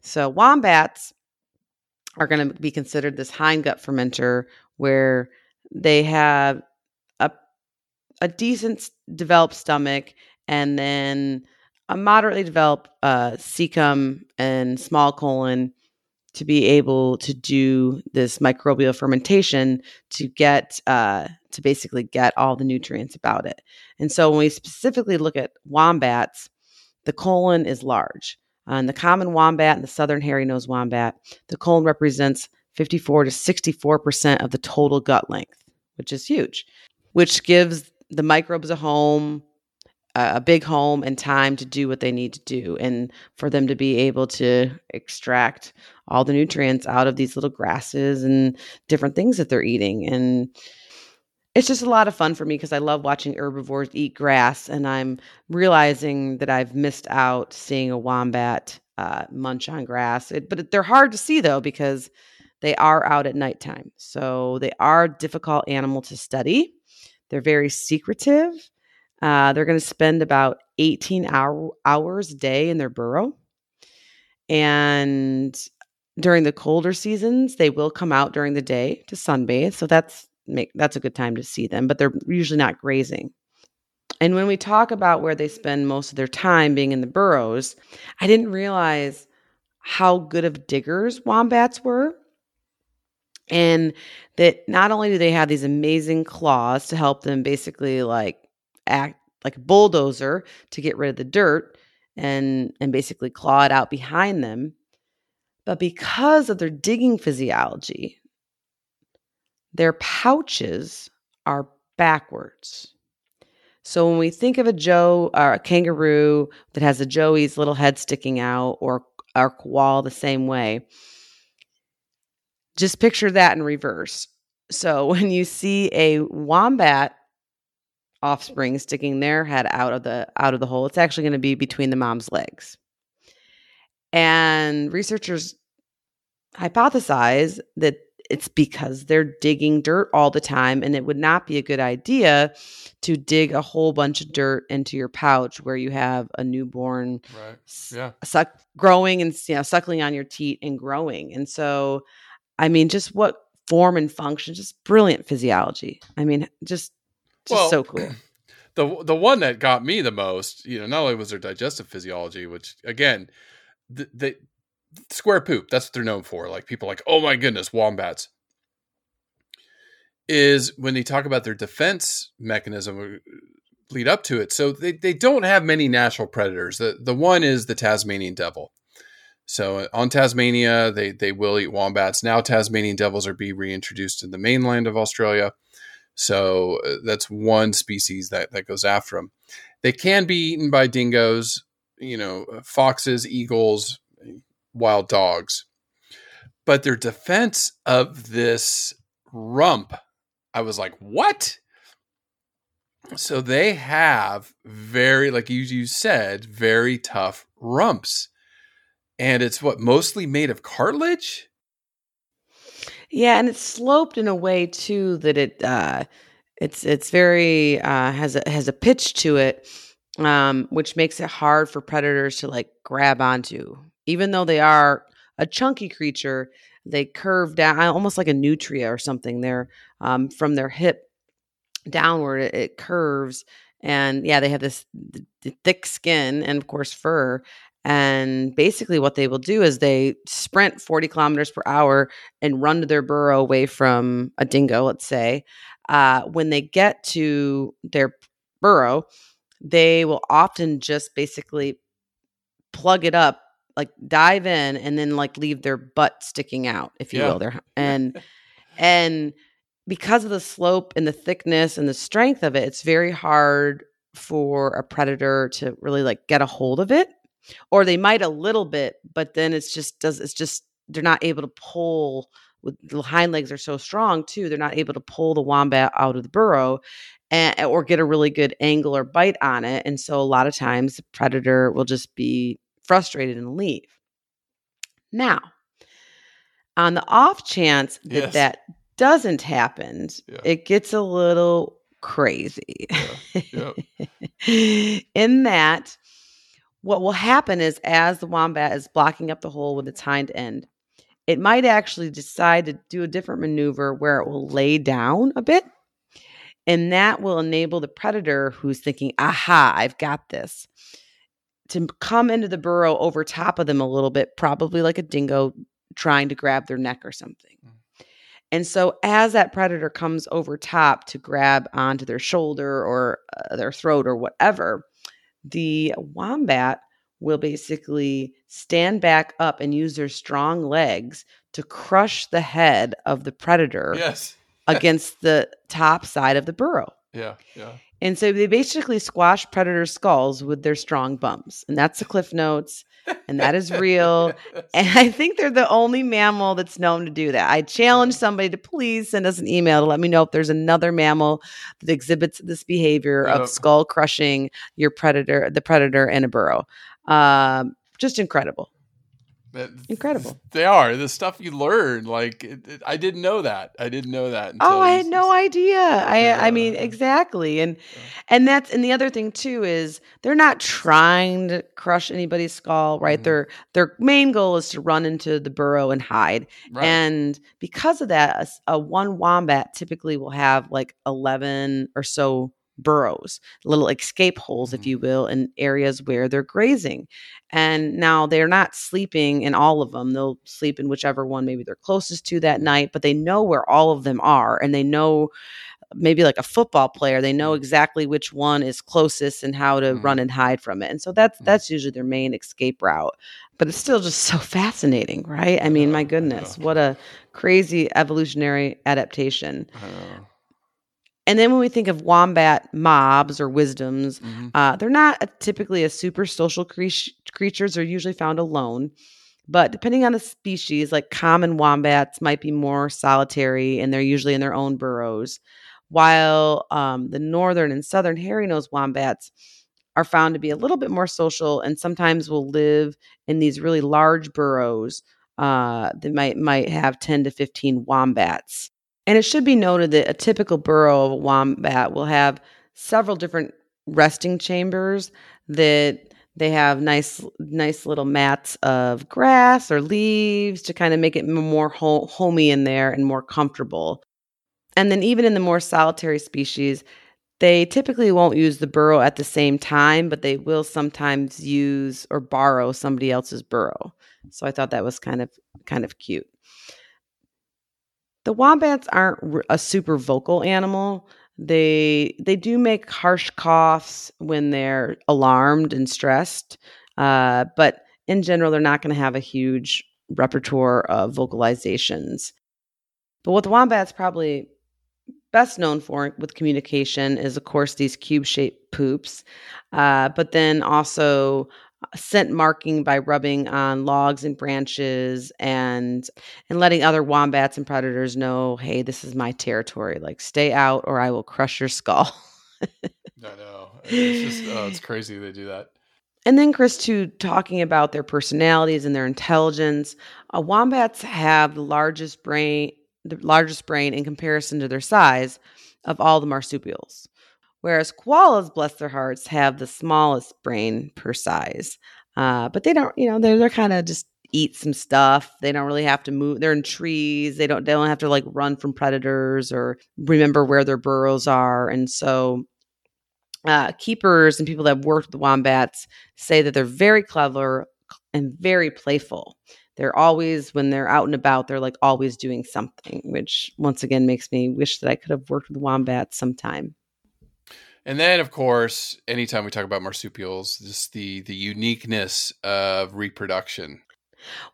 So wombats are going to be considered this hindgut fermenter where they have a decent developed stomach and then a moderately developed uh, cecum and small colon to be able to do this microbial fermentation to get uh, to basically get all the nutrients about it. And so when we specifically look at wombats, the colon is large. On uh, the common wombat and the southern hairy nosed wombat, the colon represents 54 to 64% of the total gut length, which is huge, which gives the microbes a home, a big home, and time to do what they need to do, and for them to be able to extract all the nutrients out of these little grasses and different things that they're eating. And it's just a lot of fun for me because I love watching herbivores eat grass, and I'm realizing that I've missed out seeing a wombat uh, munch on grass. It, but they're hard to see though because they are out at nighttime, so they are a difficult animal to study. They're very secretive. Uh, they're going to spend about 18 hour, hours a day in their burrow, and during the colder seasons, they will come out during the day to sunbathe. So that's make that's a good time to see them, but they're usually not grazing. And when we talk about where they spend most of their time being in the burrows, I didn't realize how good of diggers wombats were. And that not only do they have these amazing claws to help them basically like act like a bulldozer to get rid of the dirt and and basically claw it out behind them, but because of their digging physiology, their pouches are backwards. So when we think of a Joe or a kangaroo that has a Joey's little head sticking out or a koala the same way, just picture that in reverse. So when you see a wombat offspring sticking their head out of the out of the hole, it's actually going to be between the mom's legs. And researchers hypothesize that it's because they're digging dirt all the time and it would not be a good idea to dig a whole bunch of dirt into your pouch where you have a newborn right yeah suck growing and you know suckling on your teat and growing and so i mean just what form and function just brilliant physiology i mean just just well, so cool the the one that got me the most you know not only was their digestive physiology which again the, the square poop. That's what they're known for. Like people like, oh my goodness, wombats. Is when they talk about their defense mechanism uh, lead up to it. So they, they don't have many natural predators. The the one is the Tasmanian devil. So uh, on Tasmania, they they will eat wombats. Now Tasmanian devils are being reintroduced in the mainland of Australia. So uh, that's one species that that goes after them. They can be eaten by dingoes, you know, foxes, eagles, wild dogs. But their defense of this rump, I was like, what? So they have very, like you, you said, very tough rumps. And it's what mostly made of cartilage? Yeah, and it's sloped in a way too that it uh it's it's very uh has a has a pitch to it um, which makes it hard for predators to like grab onto. Even though they are a chunky creature, they curve down almost like a nutria or something. They're um, from their hip downward, it, it curves. And yeah, they have this th- th- thick skin and, of course, fur. And basically, what they will do is they sprint 40 kilometers per hour and run to their burrow away from a dingo, let's say. Uh, when they get to their burrow, they will often just basically plug it up, like dive in, and then like leave their butt sticking out, if you Yeah. will. Their and and because of the slope and the thickness and the strength of it, it's very hard for a predator to really like get a hold of it. Or they might a little bit, but then it's just does it's just they're not able to pull with the hind legs are so strong too. They're not able to pull the wombat out of the burrow and, or get a really good angle or bite on it. And so a lot of times the predator will just be frustrated and leave. Now, on the off chance that Yes. that doesn't happen, Yeah. it gets a little crazy. Yeah. In that, what will happen is as the wombat is blocking up the hole with its hind end, it might actually decide to do a different maneuver where it will lay down a bit. And that will enable the predator who's thinking, aha, I've got this, to come into the burrow over top of them a little bit, probably like a dingo trying to grab their neck or something. And so, as that predator comes over top to grab onto their shoulder or uh, their throat or whatever, the wombat will basically stand back up and use their strong legs to crush the head of the predator Yes. against the top side of the burrow. Yeah. Yeah. And so they basically squash predator skulls with their strong bumps. And that's the cliff notes. And that is real. And I think they're the only mammal that's known to do that. I challenge somebody to please send us an email to let me know if there's another mammal that exhibits this behavior Yep. of skull crushing your predator, the predator in a burrow. Um, just incredible. Incredible. They are the stuff you learn. Like it, it- I didn't know that. I didn't know that. Oh, I had no idea. I I mean exactly. And and that's and the other thing too is they're not trying to crush anybody's skull, right? Mhm. Their their main goal is to run into the burrow and hide. Right. And because of that, a one wombat typically will have like 11 or so burrows, little escape holes, if Mhm. you will, in areas where they're grazing. And now they're not sleeping in all of them. They'll sleep in whichever one maybe they're closest to that night, but they know where all of them are and they know maybe like a football player they know exactly which one is closest and how to Mhm. run and hide from it and so that's that's usually their main escape route but it's still just so fascinating right i mean my goodness what a crazy evolutionary adaptation. And then when we think of wombat mobs or wisdoms Mhm. uh, they're not a, typically a super social cre- creatures. They're usually found alone. But depending on the species like common wombats might be more solitary and they're usually in their own burrows. While um, the northern and southern hairy-nosed wombats are found to be a little bit more social and sometimes will live in these really large burrows uh, that might might have 10 to 15 wombats and it should be noted that a typical burrow of a wombat will have several different resting chambers that they have nice nice little mats of grass or leaves to kind of make it more ho- homey in there and more comfortable. And then even in the more solitary species, they typically won't use the burrow at the same time, but they will sometimes use or borrow somebody else's burrow. So I thought that was kind of kind of cute. The wombats aren't a super vocal animal. They they do make harsh coughs when they're alarmed and stressed, uh, but in general, they're not going to have a huge repertoire of vocalizations. But what the wombat's probably best known for with communication is, of course, these cube-shaped poops, uh, but then also scent marking by rubbing on logs and branches and and letting other wombats and predators know, hey, this is my territory. Like, stay out, or I will crush your skull. I know. It's just oh, it's crazy they do that. And then, Chris, too, talking about their personalities and their intelligence. Uh, wombats have the largest brain, the largest brain in comparison to their size of all the marsupials, Whereas koalas, bless their hearts, have the smallest brain per size. Uh, but they don't, you know, they're, they're kind of just eat some stuff. They don't really have to move. They're in trees. They don't, they don't have to like run from predators or remember where their burrows are. And so uh, keepers and people that have worked with wombats say that they're very clever and very playful. They're always, when they're out and about, they're like always doing something, which once again makes me wish that I could have worked with wombats sometime. And then, of course, anytime we talk about marsupials, just the the uniqueness of reproduction.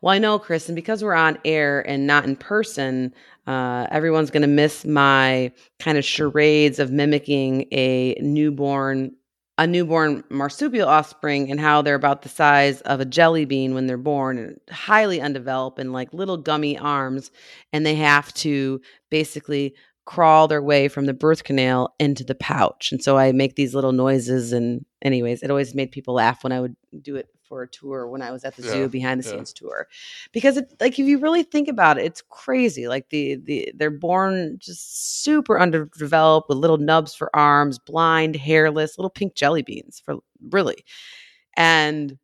Well, I know, Chris, and because we're on air and not in person, uh, everyone's going to miss my kind of charades of mimicking a newborn a newborn marsupial offspring and how they're about the size of a jelly bean when they're born and highly undeveloped and like little gummy arms and they have to basically crawl their way from the birth canal into the pouch. And so I make these little noises. And, anyways, it always made people laugh when I would do it for a tour when I was at the Yeah, zoo behind the yeah. scenes tour, because it like if you really think about it, it's crazy. Like the the they're born just super underdeveloped with little nubs for arms, blind, hairless, little pink jelly beans for really, and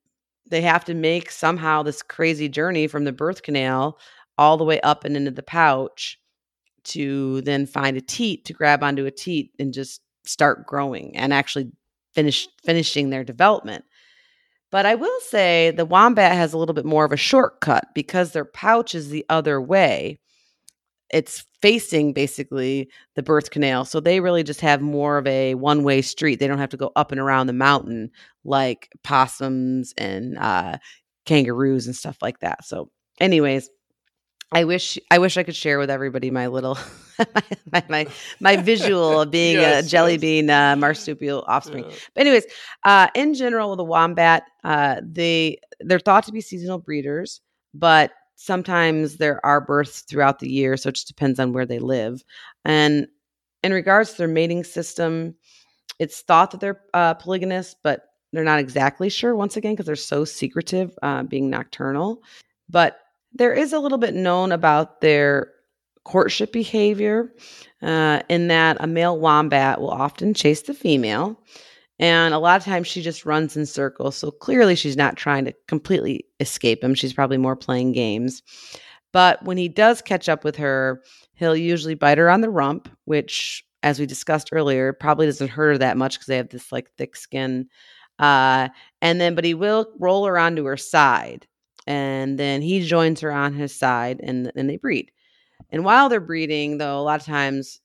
they have to make somehow this crazy journey from the birth canal all the way up and into the pouch to then find a teat to grab onto a teat and just start growing and actually finish finishing their development. But I will say the wombat has a little bit more of a shortcut because their pouch is the other way. It's facing basically the birth canal. So they really just have more of a one way street. They don't have to go up and around the mountain like possums and uh, kangaroos and stuff like that. So, anyways, I wish I wish I could share with everybody my little my, my my visual of being Yes, a jelly yes. bean uh, marsupial offspring. Yeah. But anyways, uh, in general, with a wombat, uh, they they're thought to be seasonal breeders, but sometimes there are births throughout the year, so it just depends on where they live. And in regards to their mating system, it's thought that they're uh, polygamous, but they're not exactly sure. Once again, because they're so secretive, uh, being nocturnal. But there is a little bit known about their courtship behavior, uh, in that a male wombat will often chase the female. And a lot of times she just runs in circles. So clearly she's not trying to completely escape him. She's probably more playing games. But when he does catch up with her, he'll usually bite her on the rump, which, as we discussed earlier, probably doesn't hurt her that much because they have this like thick skin. Uh, and then, but he will roll her onto her side. And then he joins her on his side and then they breed. And while they're breeding, though, a lot of times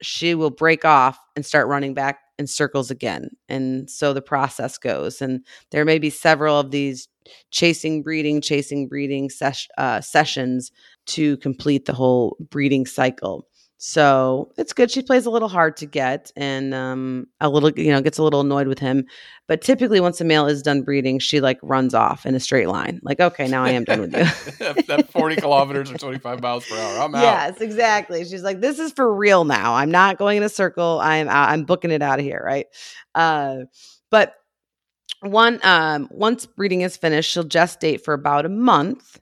she will break off and start running back in circles again. And so the process goes. And there may be several of these chasing, breeding, chasing, breeding ses- uh, sessions to complete the whole breeding cycle. So it's good. She plays a little hard to get and um, a little, you know, gets a little annoyed with him. But typically, once a male is done breeding, she like runs off in a straight line. Like, okay, now I am done with you. that, that 40 kilometers or 25 miles per hour. I'm out. Yes, exactly. She's like, this is for real now. I'm not going in a circle. I'm out. I'm booking it out of here, right? Uh, but one um once breeding is finished, she'll gestate for about a month,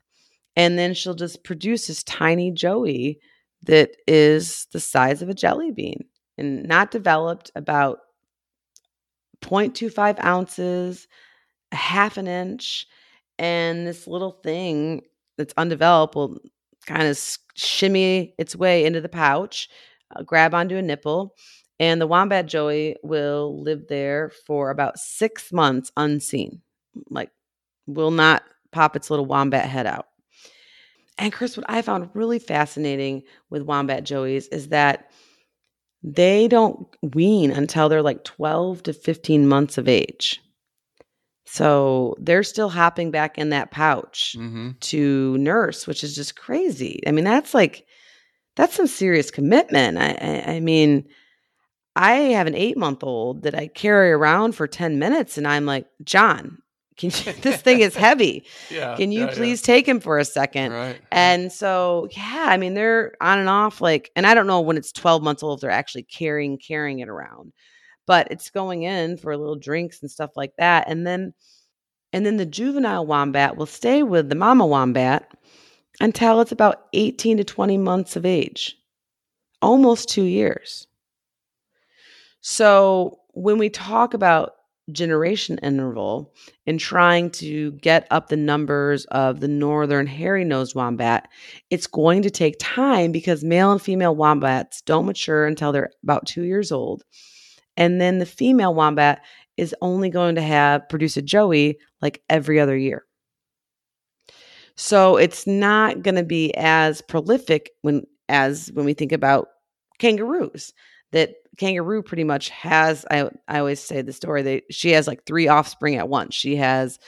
and then she'll just produce this tiny joey that is the size of a jelly bean and not developed about 0.25 ounces, a half an inch, and this little thing that's undeveloped will kind of shimmy its way into the pouch, uh, grab onto a nipple, and the wombat joey will live there for about six months unseen. Like, will not pop its little wombat head out. And Chris, what I found really fascinating with wombat joeys is that they don't wean until they're like 12 to 15 months of age. So they're still hopping back in that pouch hmm to nurse, which is just crazy. I mean, that's like that's some serious commitment. I, I, I mean, I have an eight month old that I carry around for ten minutes, and I'm like, John, can you, this thing is heavy. Yeah. Can you yeah, yeah. please take him for a second? Right. And so, yeah, I mean, they're on and off like, and I don't know when it's 12 months old if they're actually carrying carrying it around, but it's going in for little drinks and stuff like that. And then, and then the juvenile wombat will stay with the mama wombat until it's about 18 to 20 months of age, almost two years. So when we talk about generation interval in trying to get up the numbers of the northern hairy nosed wombat, it's going to take time because male and female wombats don't mature until they're about two years old. And then the female wombat is only going to have produce a joey like every other year. So it's not going to be as prolific when as when we think about kangaroos. That kangaroo pretty much has I I always say the story that she has like three offspring at once. She has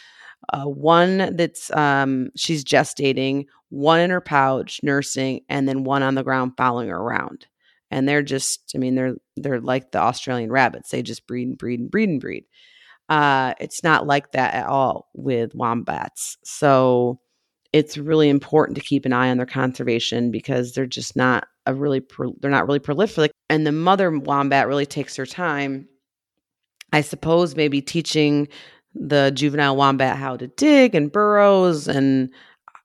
uh, one that's um she's gestating, one in her pouch nursing, and then one on the ground following her around. And they're just, I mean, they're they're like the Australian rabbits. They just breed and breed and breed and breed. Uh, it's not like that at all with wombats. So it's really important to keep an eye on their conservation because they're just not a really pro- they're not really prolific and the mother wombat really takes her time i suppose maybe teaching the juvenile wombat how to dig and burrows and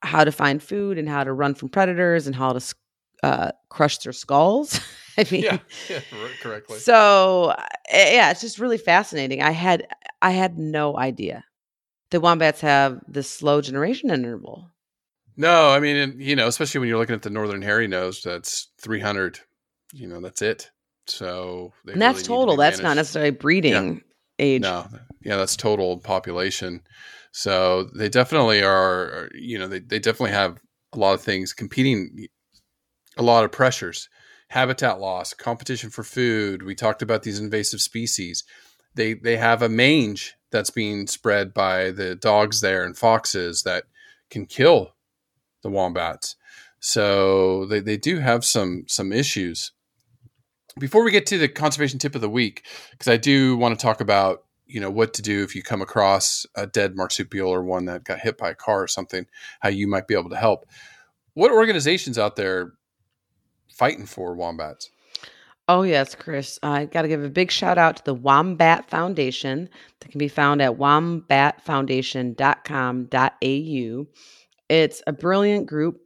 how to find food and how to run from predators and how to uh, crush their skulls. I mean yeah, yeah correctly. so eh, yeah it's just really fascinating. I had i had no idea. The wombats have this slow generation interval no, I mean, you know, especially when you're looking at the northern hairy nose, that's 300. You know, that's it. So and that's really total. To that's not necessarily breeding yeah. age. No, yeah, that's total population. So they definitely are. You know, they they definitely have a lot of things competing, a lot of pressures, habitat loss, competition for food. We talked about these invasive species. They they have a mange that's being spread by the dogs there and foxes that can kill the wombats. So they, they do have some some issues. Before we get to the conservation tip of the week, because I do want to talk about you know what to do if you come across a dead marsupial or one that got hit by a car or something, how you might be able to help. What organizations out there fighting for wombats? Oh, yes, Chris. I got to give a big shout out to the Wombat Foundation that can be found at wombatfoundation.com.au. It's a brilliant group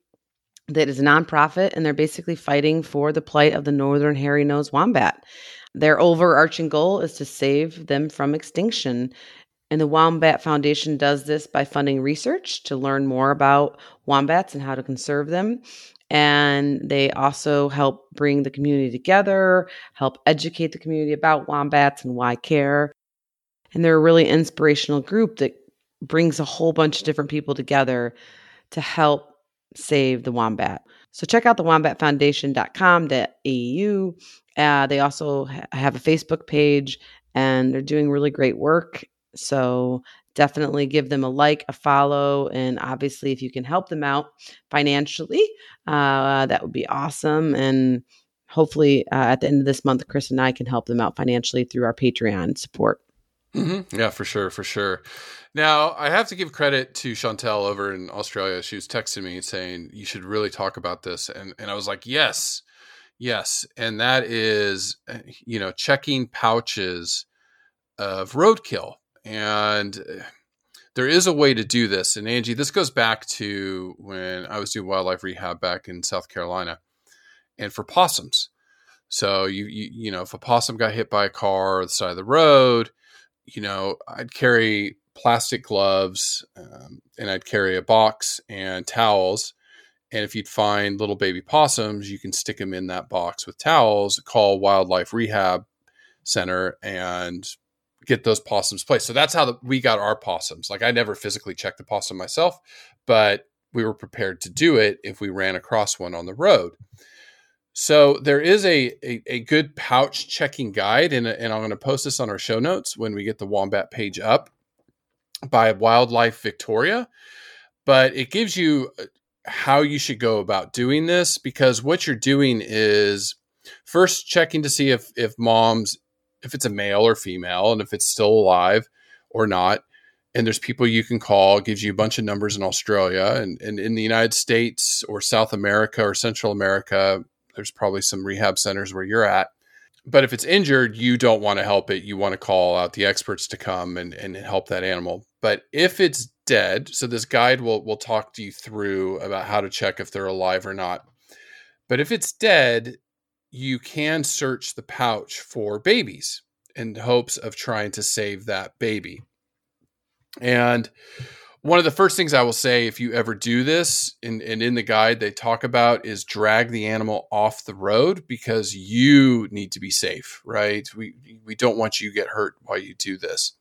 that is a nonprofit, and they're basically fighting for the plight of the northern hairy nosed wombat. Their overarching goal is to save them from extinction. And the Wombat Foundation does this by funding research to learn more about wombats and how to conserve them. And they also help bring the community together, help educate the community about wombats and why care. And they're a really inspirational group that brings a whole bunch of different people together to help save the wombat. So check out the wombatfoundation.com.au. Uh, they also ha- have a Facebook page and they're doing really great work. So definitely give them a like, a follow, and obviously, if you can help them out financially, uh, that would be awesome. And hopefully, uh, at the end of this month, Chris and I can help them out financially through our Patreon support. Mm-hmm. Yeah, for sure, for sure. Now, I have to give credit to Chantel over in Australia. She was texting me saying you should really talk about this, and and I was like, yes, yes, and that is, uh, you know, checking pouches of roadkill, and uh, there is a way to do this. And Angie, this goes back to when I was doing wildlife rehab back in South Carolina, and for possums. So you you you know, if a possum got hit by a car on the side of the road you know, I'd carry plastic gloves um, and I'd carry a box and towels. And if you'd find little baby possums, you can stick them in that box with towels, call Wildlife Rehab Center, and get those possums placed. So that's how the, we got our possums. Like I never physically checked the possum myself, but we were prepared to do it if we ran across one on the road. So there is a, a, a good pouch checking guide, and, and I'm going to post this on our show notes when we get the Wombat page up by Wildlife Victoria. But it gives you uh, how you should go about doing this because what you're doing is first checking to see if if mom's if it's a male or female and if it's still alive or not and there's people you can call gives you a bunch of numbers in australia and, and in the united states or south america or central america there's probably some rehab centers where you're at. But if it's injured, you don't want to help it. You want to call out the experts to come and, and help that animal. But if it's dead, so this guide will will talk to you through about how to check if they're alive or not. But if it's dead, you can search the pouch for babies. in hopes of trying to save that baby. And one of the first things I will say, if you ever do this, and, and in the guide they talk about is drag the animal off the road because you need to be safe, right? We we don't want you to get hurt while you do this.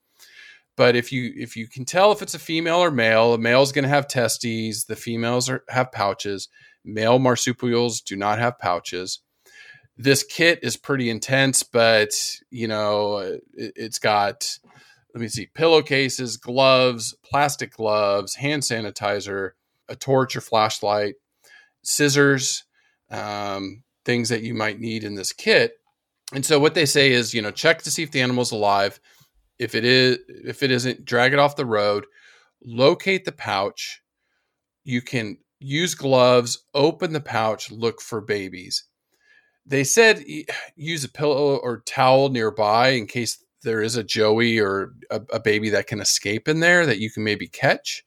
But if you if you can tell if it's a female or male, a male's going to have testes. The females are, have pouches. Male marsupials do not have pouches. This kit is pretty intense, but you know it, it's got let me see pillowcases, gloves, plastic gloves, hand sanitizer, a torch or flashlight, scissors, um, things that you might need in this kit. And so what they say is, you know, check to see if the animal's alive. If it is, if it isn't, drag it off the road. Locate the pouch. You can use gloves. Open the pouch. Look for babies. They said use a pillow or towel nearby in case there is a joey or a, a, baby that can escape in there that you can maybe catch.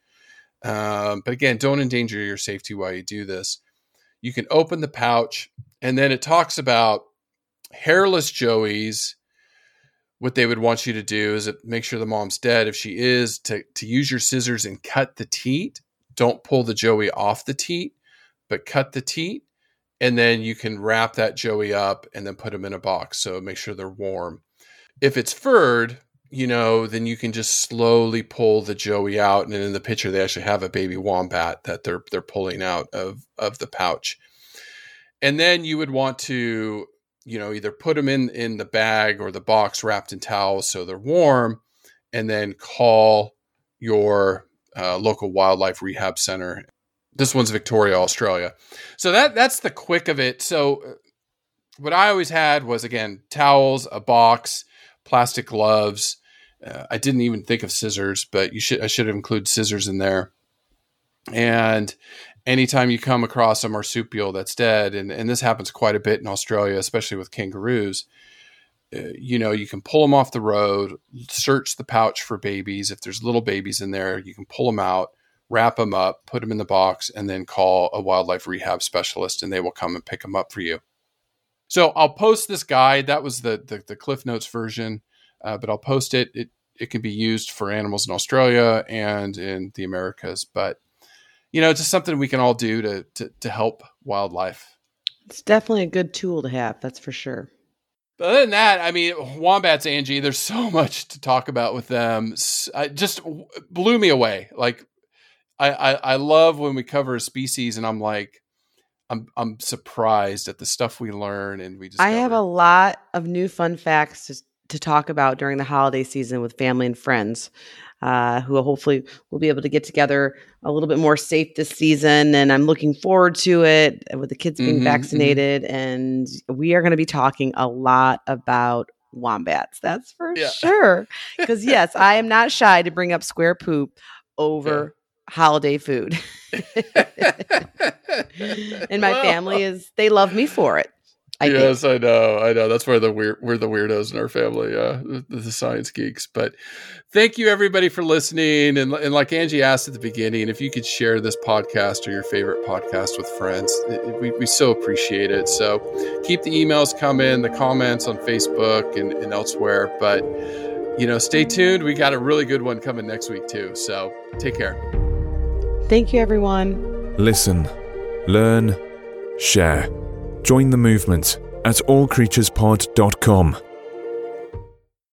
Um, but again, don't endanger your safety while you do this. You can open the pouch, and then it talks about hairless joeys. What they would want you to do is make sure the mom's dead. If she is, to, to use your scissors and cut the teat. Don't pull the joey off the teat, but cut the teat. And then you can wrap that joey up and then put them in a box. So make sure they're warm if it's furred, you know, then you can just slowly pull the joey out, and in the picture they actually have a baby wombat that they're they're pulling out of of the pouch, and then you would want to, you know, either put them in in the bag or the box wrapped in towels so they're warm, and then call your uh, local wildlife rehab center. This one's Victoria, Australia. So that that's the quick of it. So uh, what I always had was again towels, a box plastic gloves. Uh, I didn't even think of scissors, but you should I should have included scissors in there. And anytime you come across a marsupial that's dead, and, and this happens quite a bit in Australia, especially with kangaroos, uh, you know, you can pull them off the road, search the pouch for babies. If there's little babies in there, you can pull them out, wrap them up, put them in the box, and then call a wildlife rehab specialist, and they will come and pick them up for you. So I'll post this guide. That was the the, the Cliff Notes version, uh, but I'll post it. It it can be used for animals in Australia and in the Americas. But you know, it's just something we can all do to to, to help wildlife. It's definitely a good tool to have. That's for sure. But other than that, I mean, wombats, Angie. There's so much to talk about with them. I just blew me away. Like, I, I I love when we cover a species, and I'm like, I'm I'm surprised at the stuff we learn and we just. I have a lot of new fun facts to, to talk about during the holiday season with family and friends, uh, who hopefully will be able to get together a little bit more safe this season. And I'm looking forward to it with the kids being mm-hmm, vaccinated. Mm-hmm. And we are going to be talking a lot about wombats. That's for yeah. sure. Because yes, I am not shy to bring up square poop over holiday food. and my well, family is they love me for it. I yes, think. I know, I know. That's where the weird we're the weirdos in our family, uh, the, the, science geeks. But thank you everybody for listening. And, and like Angie asked at the beginning, if you could share this podcast or your favorite podcast with friends, it, we, we so appreciate it. So keep the emails coming, the comments on Facebook and, and elsewhere. But you know, stay tuned. We got a really good one coming next week too. So take care. Thank you, everyone. Listen, learn, share. Join the movement at allcreaturespod.com.